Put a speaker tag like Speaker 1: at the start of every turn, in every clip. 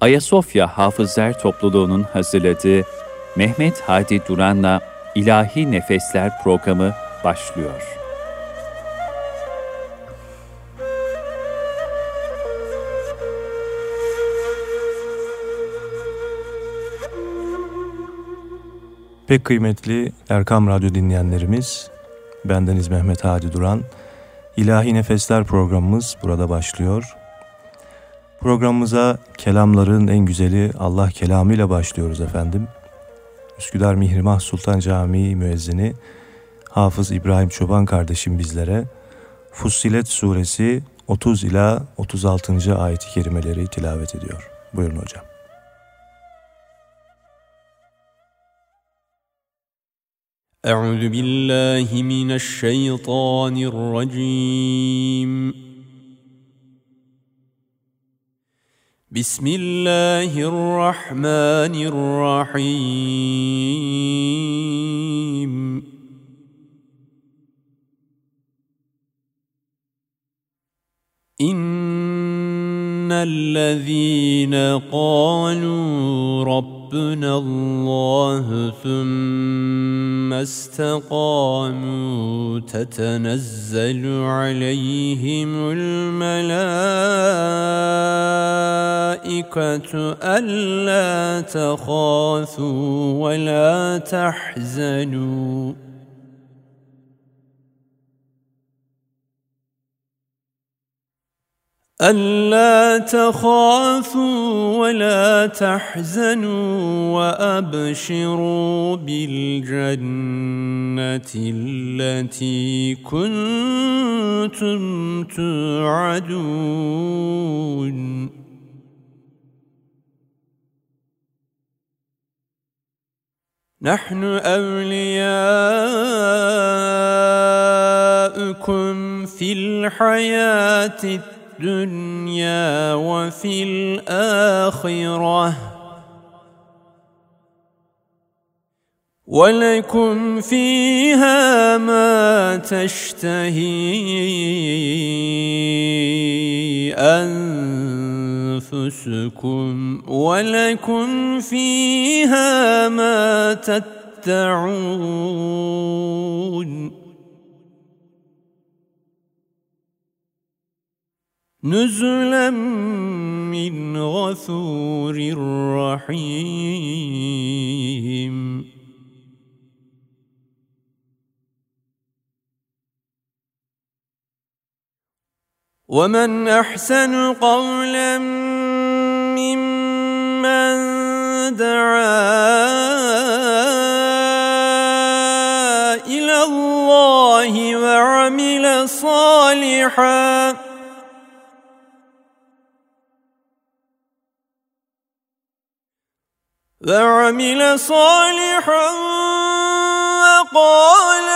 Speaker 1: Ayasofya Hafızlar Topluluğu'nun hazırladığı Mehmet Hadi Duran'la İlahi Nefesler programı başlıyor.
Speaker 2: Pek kıymetli Erkam Radyo dinleyenlerimiz, bendeniz Mehmet Hadi Duran. İlahi Nefesler programımız burada başlıyor. Programımıza kelamların en güzeli Allah kelamıyla başlıyoruz efendim. Üsküdar Mihrimah Sultan Camii müezzini Hafız İbrahim Çoban kardeşim bizlere Fussilet suresi 30 ila 36. ayet-i kerimeleri tilavet ediyor. Buyurun hocam.
Speaker 3: Euzu billahi mineşşeytanirracim. بسم الله الرحمن الرحيم إن الذين قالوا ربنا الله ثم استقاموا تتنزل عليهم الملائكة ألا تخافوا ولا تحزنوا ألا تخافوا ولا تحزنوا وأبشروا بالجنة التي كنتم توعدون. نحن أولياؤكم في الحياة الدنيا وفي الآخرة. ولكم فيها ما تشتهي أنفسكم ولكم فيها ما تدعون. نزلا من غفور رحيم. ومن أحسن قولا ممن دعا إلى الله وعمل صالحا وعمل صالحا وقال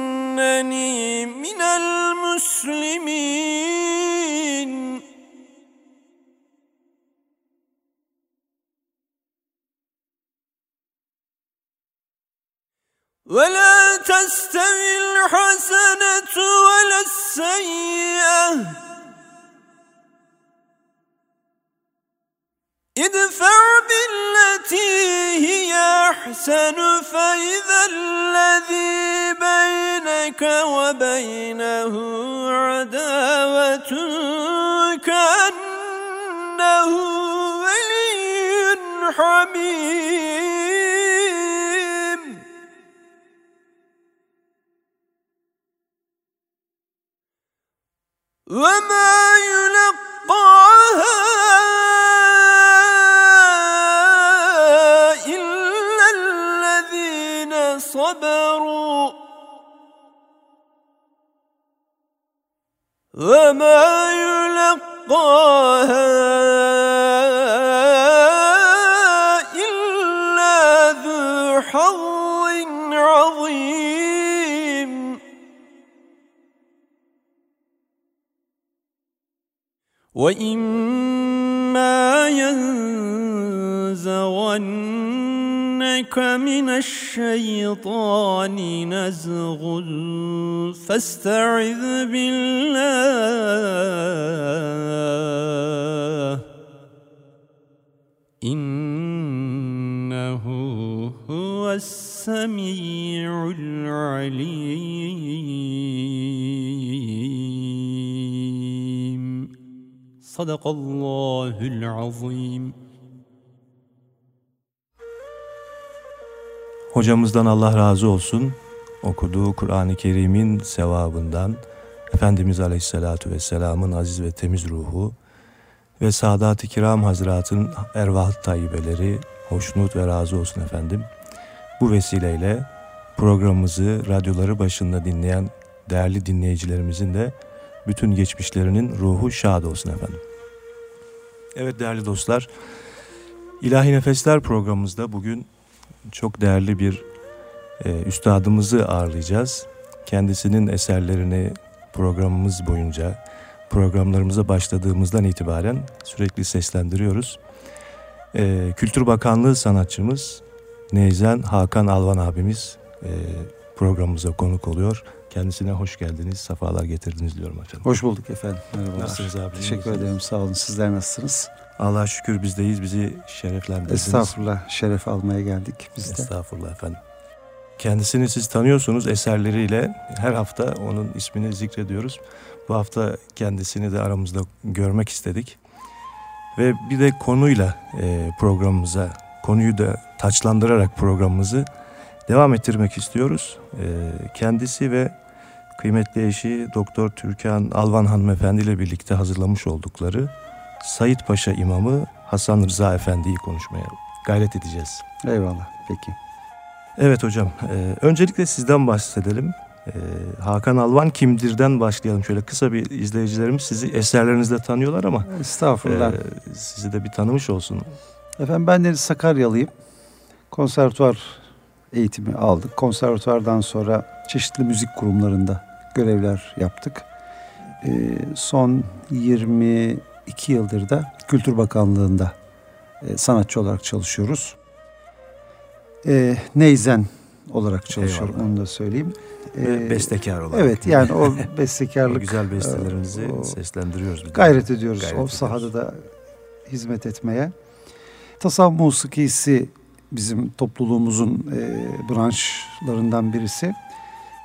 Speaker 3: إنني من المسلمين. ولا تستوي الحسنة ولا السيئة. ادفع بالتي هي أحسن فإذا الذي بينك وبينه عداوة كأنه ولي حميم. وما يلقاها وما يلقاها إلا ذو حظ عظيم. وإما ينزغن ينزغنك من الشيطان نزغ. فاستعذ بالله. إنه هو السميع العليم. صدق الله العظيم.
Speaker 2: Hocamızdan Allah razı olsun. Okuduğu Kur'an-ı Kerim'in sevabından Efendimiz Aleyhisselatü Vesselam'ın aziz ve temiz ruhu ve Sadat-ı Kiram Hazret'in ervah tayyibeleri hoşnut ve razı olsun efendim. Bu vesileyle programımızı radyoları başında dinleyen değerli dinleyicilerimizin de bütün geçmişlerinin ruhu şad olsun efendim. Evet değerli dostlar, İlahi Nefesler programımızda bugün çok değerli bir e, üstadımızı ağırlayacağız. Kendisinin eserlerini programımız boyunca, programlarımıza başladığımızdan itibaren sürekli seslendiriyoruz. E, Kültür Bakanlığı sanatçımız Neyzen Hakan Alvan abimiz e, programımıza konuk oluyor. Kendisine hoş geldiniz, sefalar getirdiniz diyorum efendim.
Speaker 4: Hoş bulduk efendim. Merhabalar.
Speaker 2: Nasılsınız abi?
Speaker 4: Teşekkür ederim. Sağ olun. Sizler nasılsınız?
Speaker 2: Allah'a şükür bizdeyiz. Bizi şereflendirdiniz.
Speaker 4: Estağfurullah. Şeref almaya geldik biz de.
Speaker 2: Estağfurullah efendim. Kendisini siz tanıyorsunuz eserleriyle. Her hafta onun ismini zikrediyoruz. Bu hafta kendisini de aramızda görmek istedik. Ve bir de konuyla e, programımıza, konuyu da taçlandırarak programımızı devam ettirmek istiyoruz. E, kendisi ve kıymetli eşi Doktor Türkan Alvan hanımefendi ile birlikte hazırlamış oldukları Sayit Paşa İmamı Hasan Rıza Efendi'yi konuşmaya gayret edeceğiz.
Speaker 4: Eyvallah. Peki.
Speaker 2: Evet hocam, e, öncelikle sizden bahsedelim. E, Hakan Alvan kimdirden başlayalım. Şöyle kısa bir izleyicilerimiz sizi eserlerinizle tanıyorlar ama
Speaker 4: Estağfurullah.
Speaker 2: e, sizi de bir tanımış olsun.
Speaker 4: Efendim ben Deniz Sakaryalıyım. Konservatuvar eğitimi aldık. Konservatuvardan sonra çeşitli müzik kurumlarında görevler yaptık. Ee, son 22 yıldır da Kültür Bakanlığı'nda e, sanatçı olarak çalışıyoruz. Ee, Neyzen olarak çalışıyorum
Speaker 2: Eyvallah.
Speaker 4: onu da söyleyeyim. Ee,
Speaker 2: bestekar olarak.
Speaker 4: Evet yani o
Speaker 2: o
Speaker 4: bestekarlık
Speaker 2: güzel bestelerinizi
Speaker 4: o-
Speaker 2: seslendiriyoruz. bir de.
Speaker 4: gayret ediyoruz
Speaker 2: Gayret
Speaker 4: o
Speaker 2: ediyoruz.
Speaker 4: sahada da hizmet etmeye. Tasavvuf musikisi bizim topluluğumuzun e, branşlarından birisi.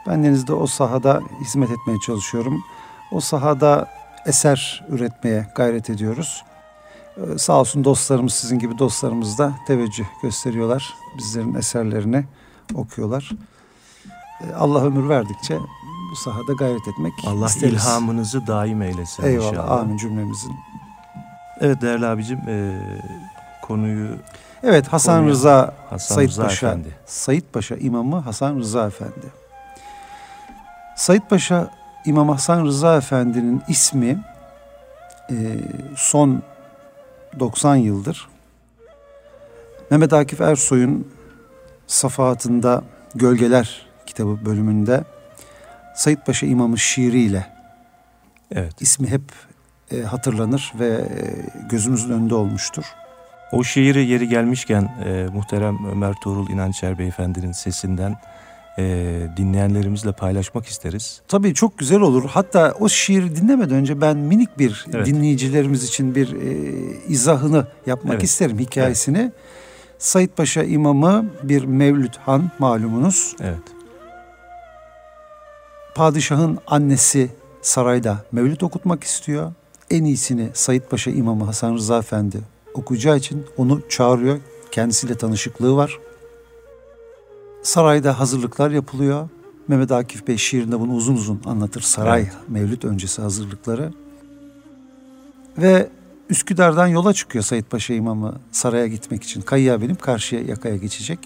Speaker 4: Ben denizde o sahada hizmet etmeye çalışıyorum. O sahada eser üretmeye gayret ediyoruz. Ee, sağ olsun dostlarımız sizin gibi dostlarımız da teveccüh gösteriyorlar. Bizlerin eserlerini okuyorlar. Ee, Allah ömür verdikçe bu sahada gayret etmek
Speaker 2: Allah
Speaker 4: isteriz.
Speaker 2: ilhamınızı daim eylesin
Speaker 4: Eyvallah.
Speaker 2: inşallah.
Speaker 4: Amin cümlemizin.
Speaker 2: Evet değerli abicim e, konuyu
Speaker 4: Evet Hasan
Speaker 2: Konuya
Speaker 4: Rıza
Speaker 2: Hasan
Speaker 4: Sayit
Speaker 2: Rıza
Speaker 4: Paşa
Speaker 2: Efendi.
Speaker 4: Sayit Paşa İmamı Hasan Rıza Efendi. Sayit Paşa İmam Hasan Rıza Efendi'nin ismi e, son 90 yıldır Mehmet Akif Ersoy'un safahatında Gölgeler kitabı bölümünde Sayit Paşa İmamı şiiriyle
Speaker 2: Evet.
Speaker 4: ismi hep e, hatırlanır ve e, gözümüzün önünde olmuştur.
Speaker 2: O şiiri yeri gelmişken e, muhterem Ömer Tuğrul İnançer Beyefendi'nin sesinden e, dinleyenlerimizle paylaşmak isteriz.
Speaker 4: Tabii çok güzel olur. Hatta o şiiri dinlemeden önce ben minik bir
Speaker 2: Evet.
Speaker 4: dinleyicilerimiz için bir e, izahını yapmak
Speaker 2: Evet.
Speaker 4: isterim hikayesini. Sayit Paşa imamı bir Mevlüt Han malumunuz.
Speaker 2: Evet.
Speaker 4: Padişahın annesi sarayda Mevlüt okutmak istiyor. En iyisini Sayit Paşa imamı Hasan Rıza Efendi okuyacağı için onu çağırıyor. Kendisiyle tanışıklığı var. Sarayda hazırlıklar yapılıyor. Mehmet Akif Bey şiirinde bunu uzun uzun anlatır. Saray
Speaker 2: Evet.
Speaker 4: Mevlüt öncesi hazırlıkları. Ve Üsküdar'dan yola çıkıyor Sayit Paşa imamı saraya gitmek için. Kayıya binip karşıya yakaya geçecek.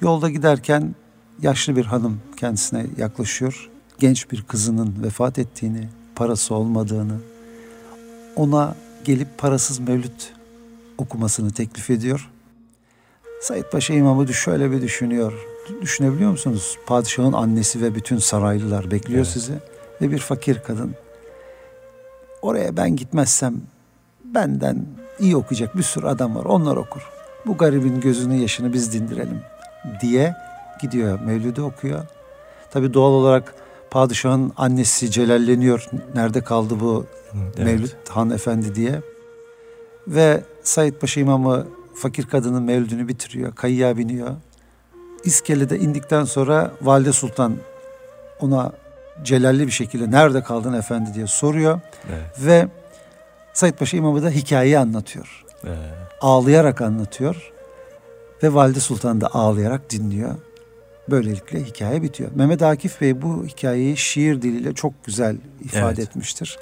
Speaker 4: Yolda giderken yaşlı bir hanım kendisine yaklaşıyor. Genç bir kızının vefat ettiğini, parası olmadığını, ona gelip parasız mevlüt okumasını teklif ediyor. Said Paşa imamı şöyle bir düşünüyor. Düşünebiliyor musunuz? Padişahın annesi ve bütün saraylılar bekliyor
Speaker 2: Evet.
Speaker 4: sizi. Ve bir fakir kadın. Oraya ben gitmezsem benden iyi okuyacak bir sürü adam var. Onlar okur. Bu garibin gözünü yaşını biz dindirelim diye gidiyor. Mevlüt'ü okuyor. Tabi doğal olarak padişahın annesi celalleniyor. Nerede kaldı bu
Speaker 2: Evet.
Speaker 4: Mevlüt Han Efendi diye. Ve Said Paşa İmamı fakir kadının mevlüdünü bitiriyor. Kayıya biniyor. İskele'de indikten sonra Valide Sultan ona celalli bir şekilde nerede kaldın efendi diye soruyor.
Speaker 2: Evet.
Speaker 4: Ve Said Paşa İmamı da hikayeyi anlatıyor.
Speaker 2: Ee,
Speaker 4: Ağlayarak anlatıyor. Ve Valide Sultan da ağlayarak dinliyor. Böylelikle hikaye bitiyor. Mehmet Akif Bey bu hikayeyi şiir diliyle çok güzel ifade
Speaker 2: Evet.
Speaker 4: etmiştir.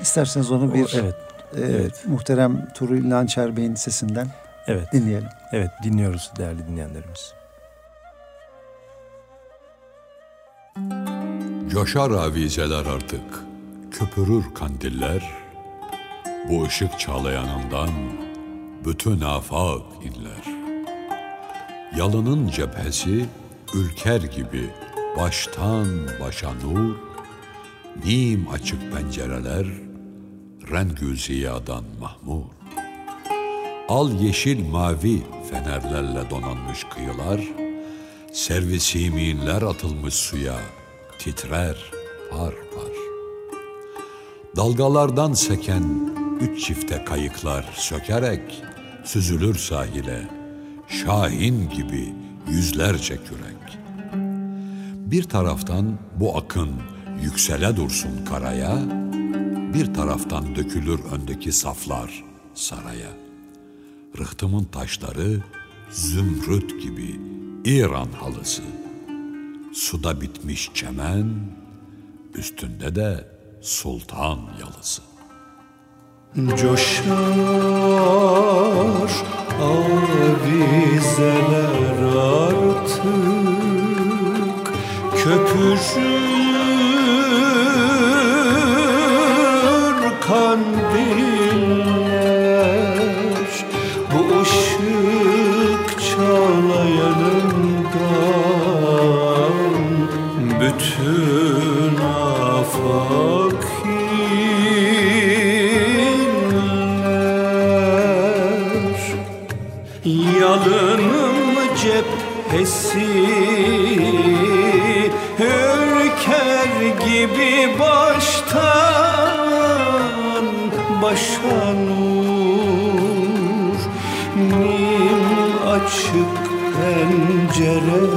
Speaker 4: İsterseniz onu
Speaker 2: o-
Speaker 4: bir
Speaker 2: evet,
Speaker 4: e,
Speaker 2: evet.
Speaker 4: muhterem Tuğrul Lançer Bey'in sesinden
Speaker 2: evet,
Speaker 4: dinleyelim.
Speaker 2: evet dinliyoruz değerli dinleyenlerimiz.
Speaker 5: Coşar avizeler artık, köpürür kandiller. Bu ışık çağlayanından bütün afak inler. Yalının cephesi ülker gibi baştan başa nur, nim açık pencereler, rengü ziyadan mahmur. Al yeşil mavi fenerlerle donanmış kıyılar, Servisiminler atılmış suya, titrer par par. Dalgalardan seken üç çifte kayıklar sökerek süzülür sahile, şahin gibi yüzlerce kürek. Bir taraftan bu akın yüksele dursun karaya, bir taraftan dökülür öndeki saflar saraya. Rıhtımın taşları zümrüt gibi İran halısı. Suda bitmiş çemen, üstünde de sultan yalısı.
Speaker 3: Coşar avizeler artık Köpürür kandiller cephesi Ürker gibi baştan başa nur. Nim açık pencereler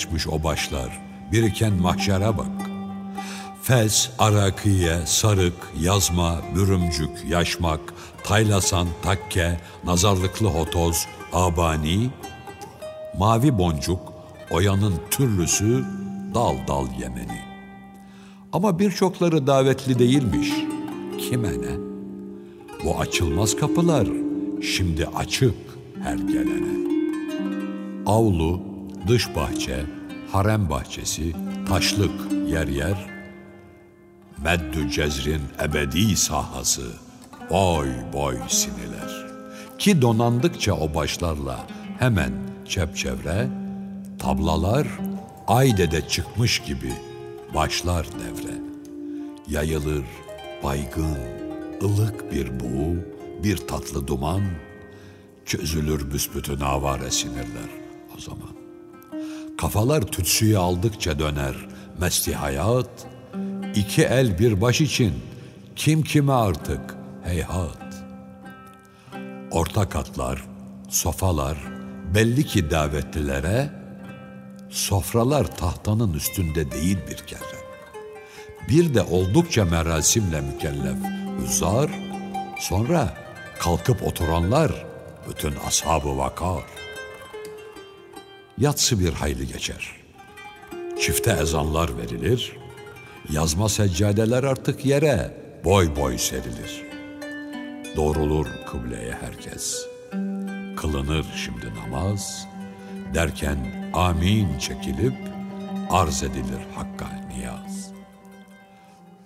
Speaker 5: Renk renk açmış o başlar, biriken mahşere bak. Fes, arakiye, sarık, yazma, bürümcük, yaşmak, taylasan, takke, nazarlıklı hotoz, abani, mavi boncuk, oyanın türlüsü, dal dal yemeni. Ama birçokları davetli değilmiş. Kime ne? Bu açılmaz kapılar şimdi açık her gelene. Avlu, dış bahçe, harem bahçesi, taşlık yer yer, meddü cezrin ebedi sahası, boy boy siniler. Ki donandıkça o başlarla hemen çepçevre, tablalar aydede çıkmış gibi başlar devre. Yayılır baygın, ılık bir buğu, bir tatlı duman, çözülür büsbütün avare sinirler o zaman. Kafalar tütsüyü aldıkça döner mesti hayat, iki el bir baş için kim kime artık heyhat. Orta katlar, sofalar belli ki davetlilere, sofralar tahtanın üstünde değil bir kere. Bir de oldukça merasimle mükellef hüzzar, sonra kalkıp oturanlar bütün ashabı vakar. Yatsı bir hayli geçer. Çifte ezanlar verilir, yazma seccadeler artık yere boy boy serilir. Doğrulur kıbleye herkes. Kılınır şimdi namaz, derken amin çekilip arz edilir Hakk'a niyaz.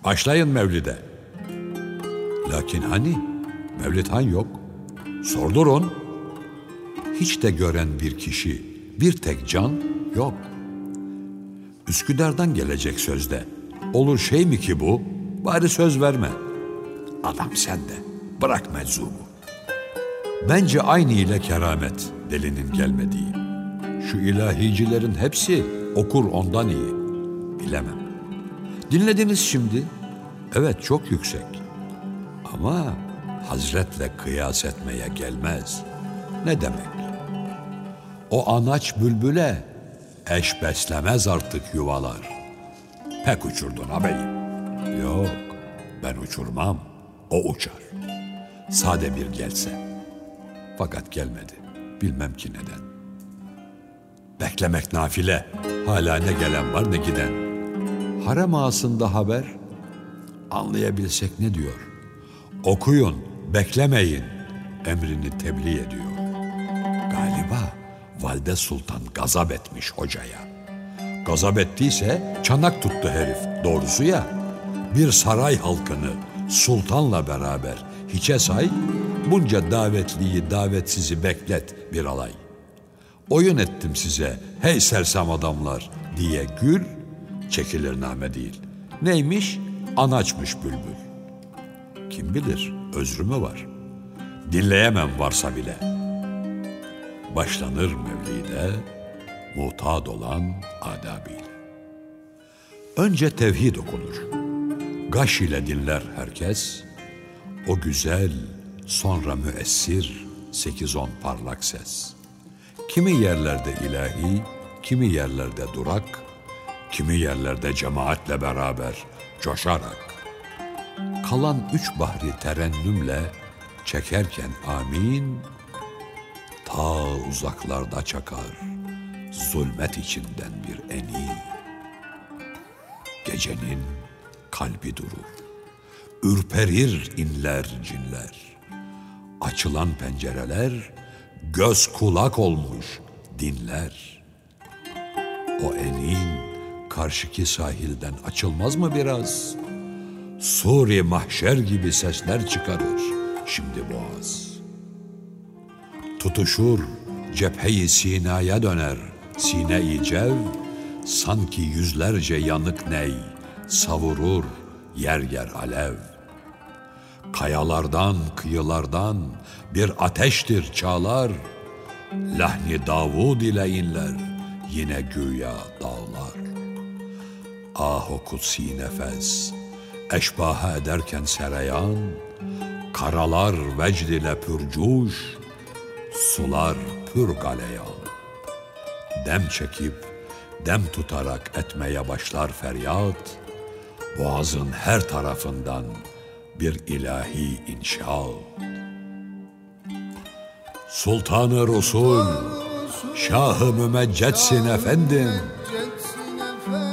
Speaker 5: Başlayın Mevlid'e. Lakin hani Mevlid han yok. Sordurun. Hiç de gören bir kişi, bir tek can yok. Üsküdar'dan gelecek sözde. Olur şey mi ki bu? Bari söz verme. Adam sende. Bırak meczubu. Bence aynı ile keramet delinin gelmediği. Şu ilahicilerin hepsi okur ondan iyi. Bilemem. Dinlediniz şimdi. Evet çok yüksek. Ama Hazretle kıyas etmeye gelmez. Ne demek? O anaç bülbüle eş beslemez artık yuvalar. Pek uçurdun ağabeyim. Yok, ben uçurmam. O uçar. Sade bir gelse. Fakat gelmedi. Bilmem ki neden. Beklemek nafile. Hala ne gelen var ne giden. Harem ağasında haber. Anlayabilsek ne diyor? Okuyun, beklemeyin emrini tebliğ ediyor. Galiba Valide Sultan gazap etmiş hocaya. Gazap ettiyse çanak tuttu herif doğrusu ya. Bir saray halkını sultanla beraber hiçe say, bunca davetliyi davetsizi beklet bir alay. Oyun ettim size hey sersem adamlar diye gül, çekilir name değil. Neymiş? Anaçmış bülbül. Kim bilir özrü mü var? Dinleyemem varsa bile. Başlanır mevlide, muhtad olan adabıyla. Önce tevhid okunur. Gaş ile dinler herkes. O güzel, sonra müessir, sekiz on parlak ses. Kimi yerlerde ilahi, kimi yerlerde durak, kimi yerlerde cemaatle beraber coşarak kalan üç bahri terennümle çekerken amin, ta uzaklarda çakar zulmet içinden bir eni. Gecenin kalbi durur, ürperir inler cinler. Açılan pencereler göz kulak olmuş dinler. O enin karşıki sahilden açılmaz mı biraz?'' Suri mahşer gibi sesler çıkarır şimdi boğaz. Tutuşur cepheyi sinaya döner sine-i cev, sanki yüzlerce yanık ney savurur yer yer alev. Kayalardan, kıyılardan bir ateştir çağlar, lahni Davud ile inler yine güya dağlar. Ah o kutsi nefes, eşbaha ederken sereyan, karalar vecd ile pürcuş, sular pür galeyan. Dem çekip, dem tutarak etmeye başlar feryat, boğazın her tarafından bir ilahi inşaat. Sultanı Resul, Şah-ı Mümeccetsin efendim,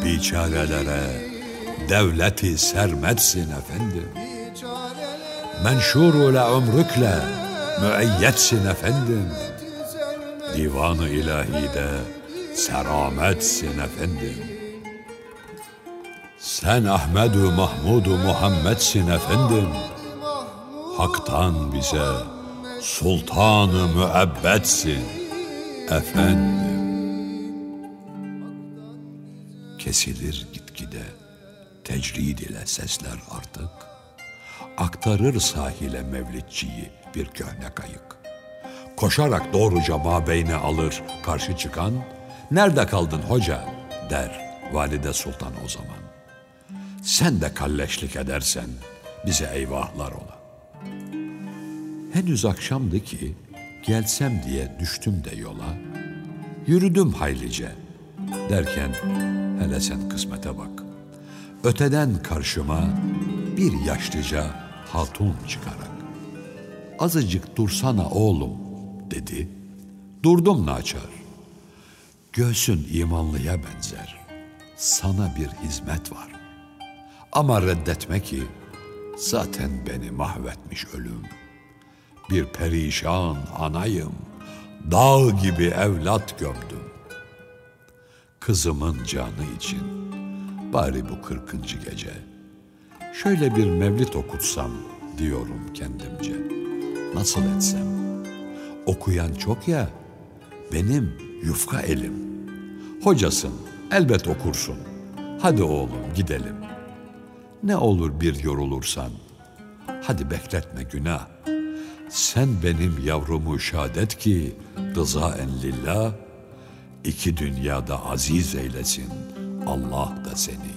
Speaker 5: biçarelere, devleti sermetsin efendim. Menşurule ömrükle müeyyetsin efendim. Divanı ilahide serametsin efendim. Sen Ahmedu Mahmudu Muhammedsin efendim. Hak'tan bize sultanı müebbetsin efendim. Kesilir gitgide tecrid ile sesler artık. Aktarır sahile mevlidçiyi bir köhne kayık. Koşarak doğruca mabeyne alır karşı çıkan, nerede kaldın hoca der valide sultan o zaman. Sen de kalleşlik edersen bize eyvahlar ola. Henüz akşamdı ki gelsem diye düştüm de yola. Yürüdüm haylice derken hele sen kısmete bak. Öteden karşıma bir yaşlıca hatun çıkarak. Azıcık dursana oğlum dedi. Durdum naçar. Göğsün imanlıya benzer. Sana bir hizmet var. Ama reddetme ki zaten beni mahvetmiş ölüm. Bir perişan anayım. Dağ gibi evlat gömdüm. Kızımın canı için bari bu kırkıncı gece şöyle bir mevlit okutsam diyorum kendimce. Nasıl etsem? Okuyan çok ya, benim yufka elim. Hocasın, elbet okursun. Hadi oğlum gidelim. Ne olur bir yorulursan, hadi bekletme günah. Sen benim yavrumu şadet ki rızaen lillah, iki dünyada aziz eylesin Allah da seni.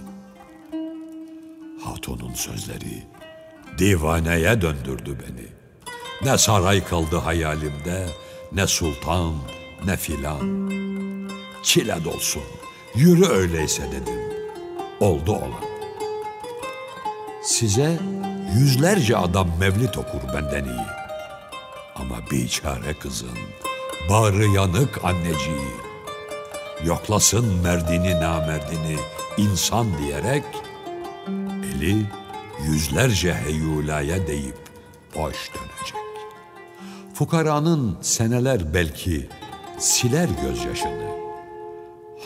Speaker 5: Hatunun sözleri divaneye döndürdü beni. Ne saray kaldı hayalimde, ne sultan, ne filan. Çile dolsun, yürü öyleyse dedim. Oldu olan. Size yüzlerce adam mevlit okur benden iyi. Ama biçare kızın, bağrı yanık anneciği. Yoklasın merdini namerdini insan diyerek, eli yüzlerce heyulaya deyip boş dönecek. Fukaranın seneler belki siler gözyaşını.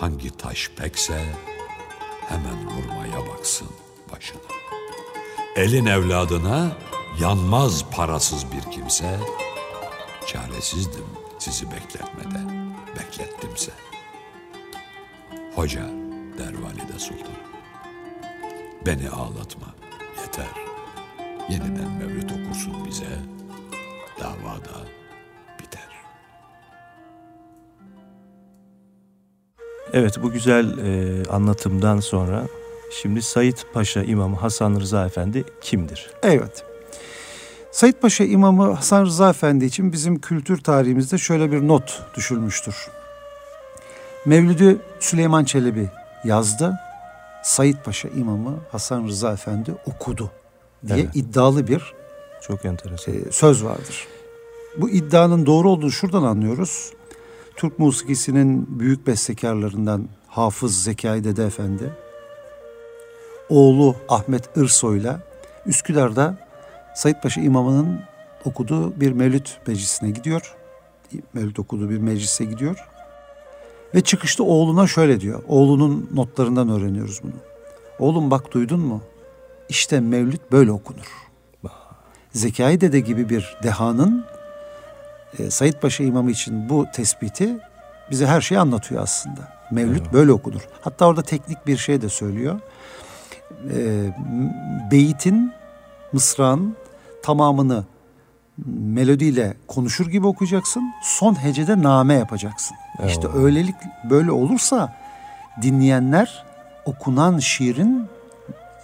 Speaker 5: Hangi taş pekse hemen vurmaya baksın başına. Elin evladına yanmaz parasız bir kimse. Çaresizdim sizi bekletmede, beklettimse. Hoca der valide sultan. Beni ağlatma, yeter. Yeniden mevlüt okursun bize, davada biter.
Speaker 2: Evet bu güzel e, anlatımdan sonra şimdi Sayit Paşa İmamı Hasan Rıza Efendi kimdir?
Speaker 4: Evet. Said Paşa İmamı Hasan Rıza Efendi için bizim kültür tarihimizde şöyle bir not düşülmüştür. Mevlüdü Süleyman Çelebi yazdı. Said Paşa İmamı Hasan Rıza Efendi okudu diye
Speaker 2: Evet.
Speaker 4: iddialı bir
Speaker 2: Çok enteresan.
Speaker 4: e, söz vardır. Bu iddianın doğru olduğunu şuradan anlıyoruz. Türk musikisinin büyük bestekarlarından Hafız Zekai Dede Efendi, oğlu Ahmet Irsoy'la Üsküdar'da Said Paşa İmamı'nın okuduğu bir mevlüt meclisine gidiyor. Mevlüt okuduğu bir meclise gidiyor. Ve çıkışta oğluna şöyle diyor. Oğlunun notlarından öğreniyoruz bunu. Oğlum bak duydun mu? İşte mevlüt böyle okunur. Zekai Dede gibi bir dehanın e, Said Paşa İmamı için bu tespiti bize her şeyi anlatıyor aslında. Mevlüt böyle okunur. Hatta orada teknik bir şey de söylüyor. E, beytin, mısrağın tamamını melodiyle konuşur gibi okuyacaksın. Son hecede name yapacaksın. İşte öylelik böyle olursa dinleyenler okunan şiirin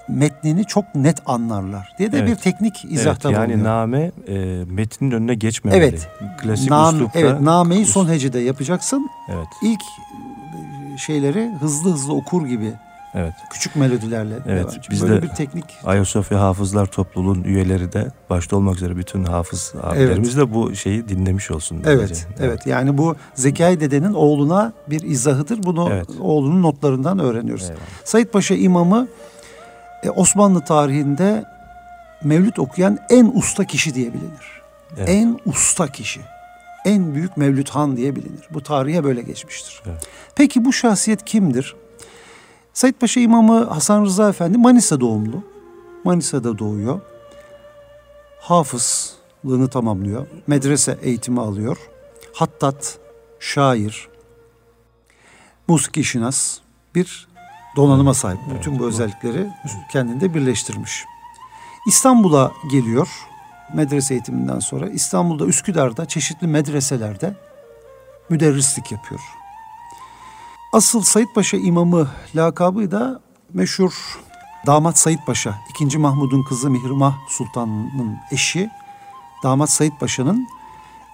Speaker 4: metnini çok net anlarlar diye de
Speaker 2: Evet.
Speaker 4: bir teknik izahta
Speaker 2: evet, yani
Speaker 4: bulunuyor.
Speaker 2: name e, metnin önüne geçmemeli.
Speaker 4: Evet.
Speaker 2: Klasik
Speaker 4: Nam-
Speaker 2: üslupta.
Speaker 4: evet, nameyi son hecede yapacaksın.
Speaker 2: Evet,
Speaker 4: İlk e, şeyleri hızlı hızlı okur gibi
Speaker 2: evet.
Speaker 4: küçük melodilerle.
Speaker 2: Evet,
Speaker 4: devam
Speaker 2: biz
Speaker 4: Böyle
Speaker 2: de-
Speaker 4: bir teknik.
Speaker 2: Ayasofya Hafızlar Topluluğu'nun üyeleri de başta olmak üzere bütün hafız abilerimiz de bu şeyi dinlemiş olsun.
Speaker 4: Evet,
Speaker 2: böylece.
Speaker 4: evet, Yani bu Zekai dedenin oğluna bir izahıdır. Bunu
Speaker 2: Evet.
Speaker 4: oğlunun notlarından öğreniyoruz.
Speaker 2: Eyvallah.
Speaker 4: Said Paşa imamı e, Osmanlı tarihinde mevlüt okuyan en usta kişi diye bilinir.
Speaker 6: Evet.
Speaker 4: En usta kişi. En büyük Mevlüt Han diye bilinir. Bu tarihe böyle geçmiştir.
Speaker 6: Evet.
Speaker 4: Peki bu şahsiyet kimdir? Said Paşa İmamı Hasan Rıza Efendi Manisa doğumlu. Manisa'da doğuyor. Hafızlığını tamamlıyor. Medrese eğitimi alıyor. Hattat, şair, musiki şinas bir donanıma sahip. Bütün bu özellikleri kendinde birleştirmiş. İstanbul'a geliyor medrese eğitiminden sonra. İstanbul'da Üsküdar'da çeşitli medreselerde müderrislik yapıyor. Asıl Said Paşa imamı lakabı da meşhur damat Said Paşa. 2. Mahmud'un kızı Mihrimah Sultan'ın eşi damat Said Paşa'nın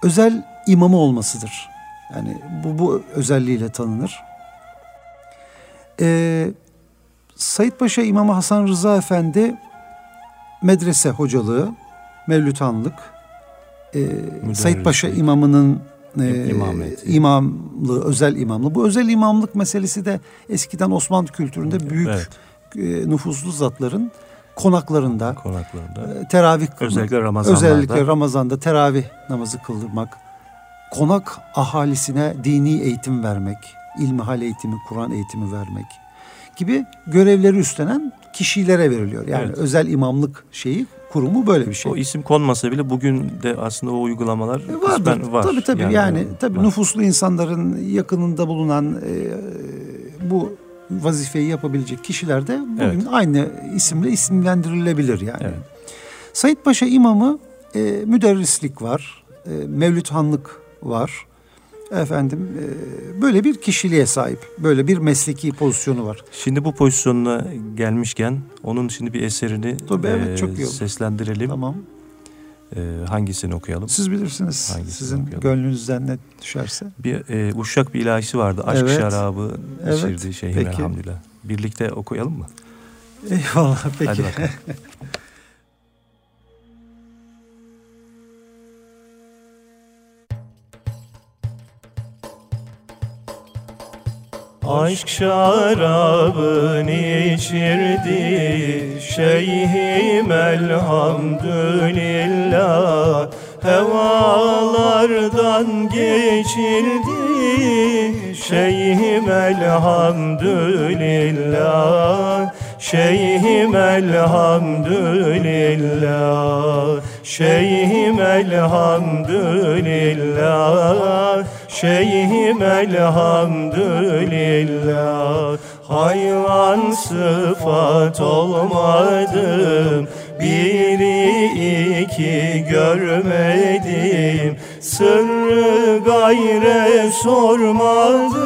Speaker 4: özel imamı olmasıdır. Yani bu, bu özelliğiyle tanınır. Ee, Said Paşa İmamı Hasan Rıza Efendi medrese hocalığı, mevlütanlık, e, Said Paşa imamının e, imamlığı, özel imamlığı. Bu özel imamlık meselesi de eskiden Osmanlı kültüründe büyük
Speaker 6: Evet.
Speaker 4: e, nüfuzlu zatların konaklarında,
Speaker 6: konaklarında.
Speaker 4: e, teravih kılmak,
Speaker 6: Özellikle Ramazanlarda.
Speaker 4: özellikle Ramazan'da teravih namazı kıldırmak, konak ahalisine dini eğitim vermek, ilmihal eğitimi, Kur'an eğitimi vermek gibi görevleri üstlenen kişilere veriliyor. Yani
Speaker 6: Evet.
Speaker 4: özel imamlık şeyi, kurumu böyle bir şey.
Speaker 6: O isim konmasa bile bugün de aslında o uygulamalar
Speaker 4: E, Vardır.
Speaker 6: var.
Speaker 4: Tabii tabii yani, tabii
Speaker 6: var.
Speaker 4: nüfuslu insanların yakınında bulunan e, bu vazifeyi yapabilecek kişiler de bugün
Speaker 6: Evet.
Speaker 4: aynı isimle isimlendirilebilir yani.
Speaker 6: Evet.
Speaker 4: Said Paşa imamı e, müderrislik var, e, mevlüthanlık var. Efendim e, böyle bir kişiliğe sahip, böyle bir mesleki pozisyonu var.
Speaker 6: Şimdi bu pozisyonuna gelmişken onun şimdi bir eserini
Speaker 4: Tabii, evet,
Speaker 6: e,
Speaker 4: çok iyi olur.
Speaker 6: seslendirelim.
Speaker 4: Tamam.
Speaker 6: E, hangisini okuyalım?
Speaker 4: Siz bilirsiniz.
Speaker 6: Hangisini
Speaker 4: Sizin
Speaker 6: okuyalım?
Speaker 4: gönlünüzden ne düşerse.
Speaker 6: Bir e, Uşak bir ilahisi vardı. Aşk
Speaker 4: Evet.
Speaker 6: şarabı
Speaker 4: Evet,
Speaker 6: içirdi şeyhim
Speaker 4: peki.
Speaker 6: elhamdülillah. Birlikte okuyalım mı?
Speaker 4: Eyvallah peki.
Speaker 6: Hadi bakalım. Aşk şarabını içirdi Şeyhim elhamdülillah. Hevalardan geçirdi Şeyhim elhamdülillah. Şeyhim elhamdülillah. Şeyhim elhamdülillah Şeyhim elhamdülillah. Hayvan sıfat olmadım Biri iki görmedim. Sırrı gayre sormadım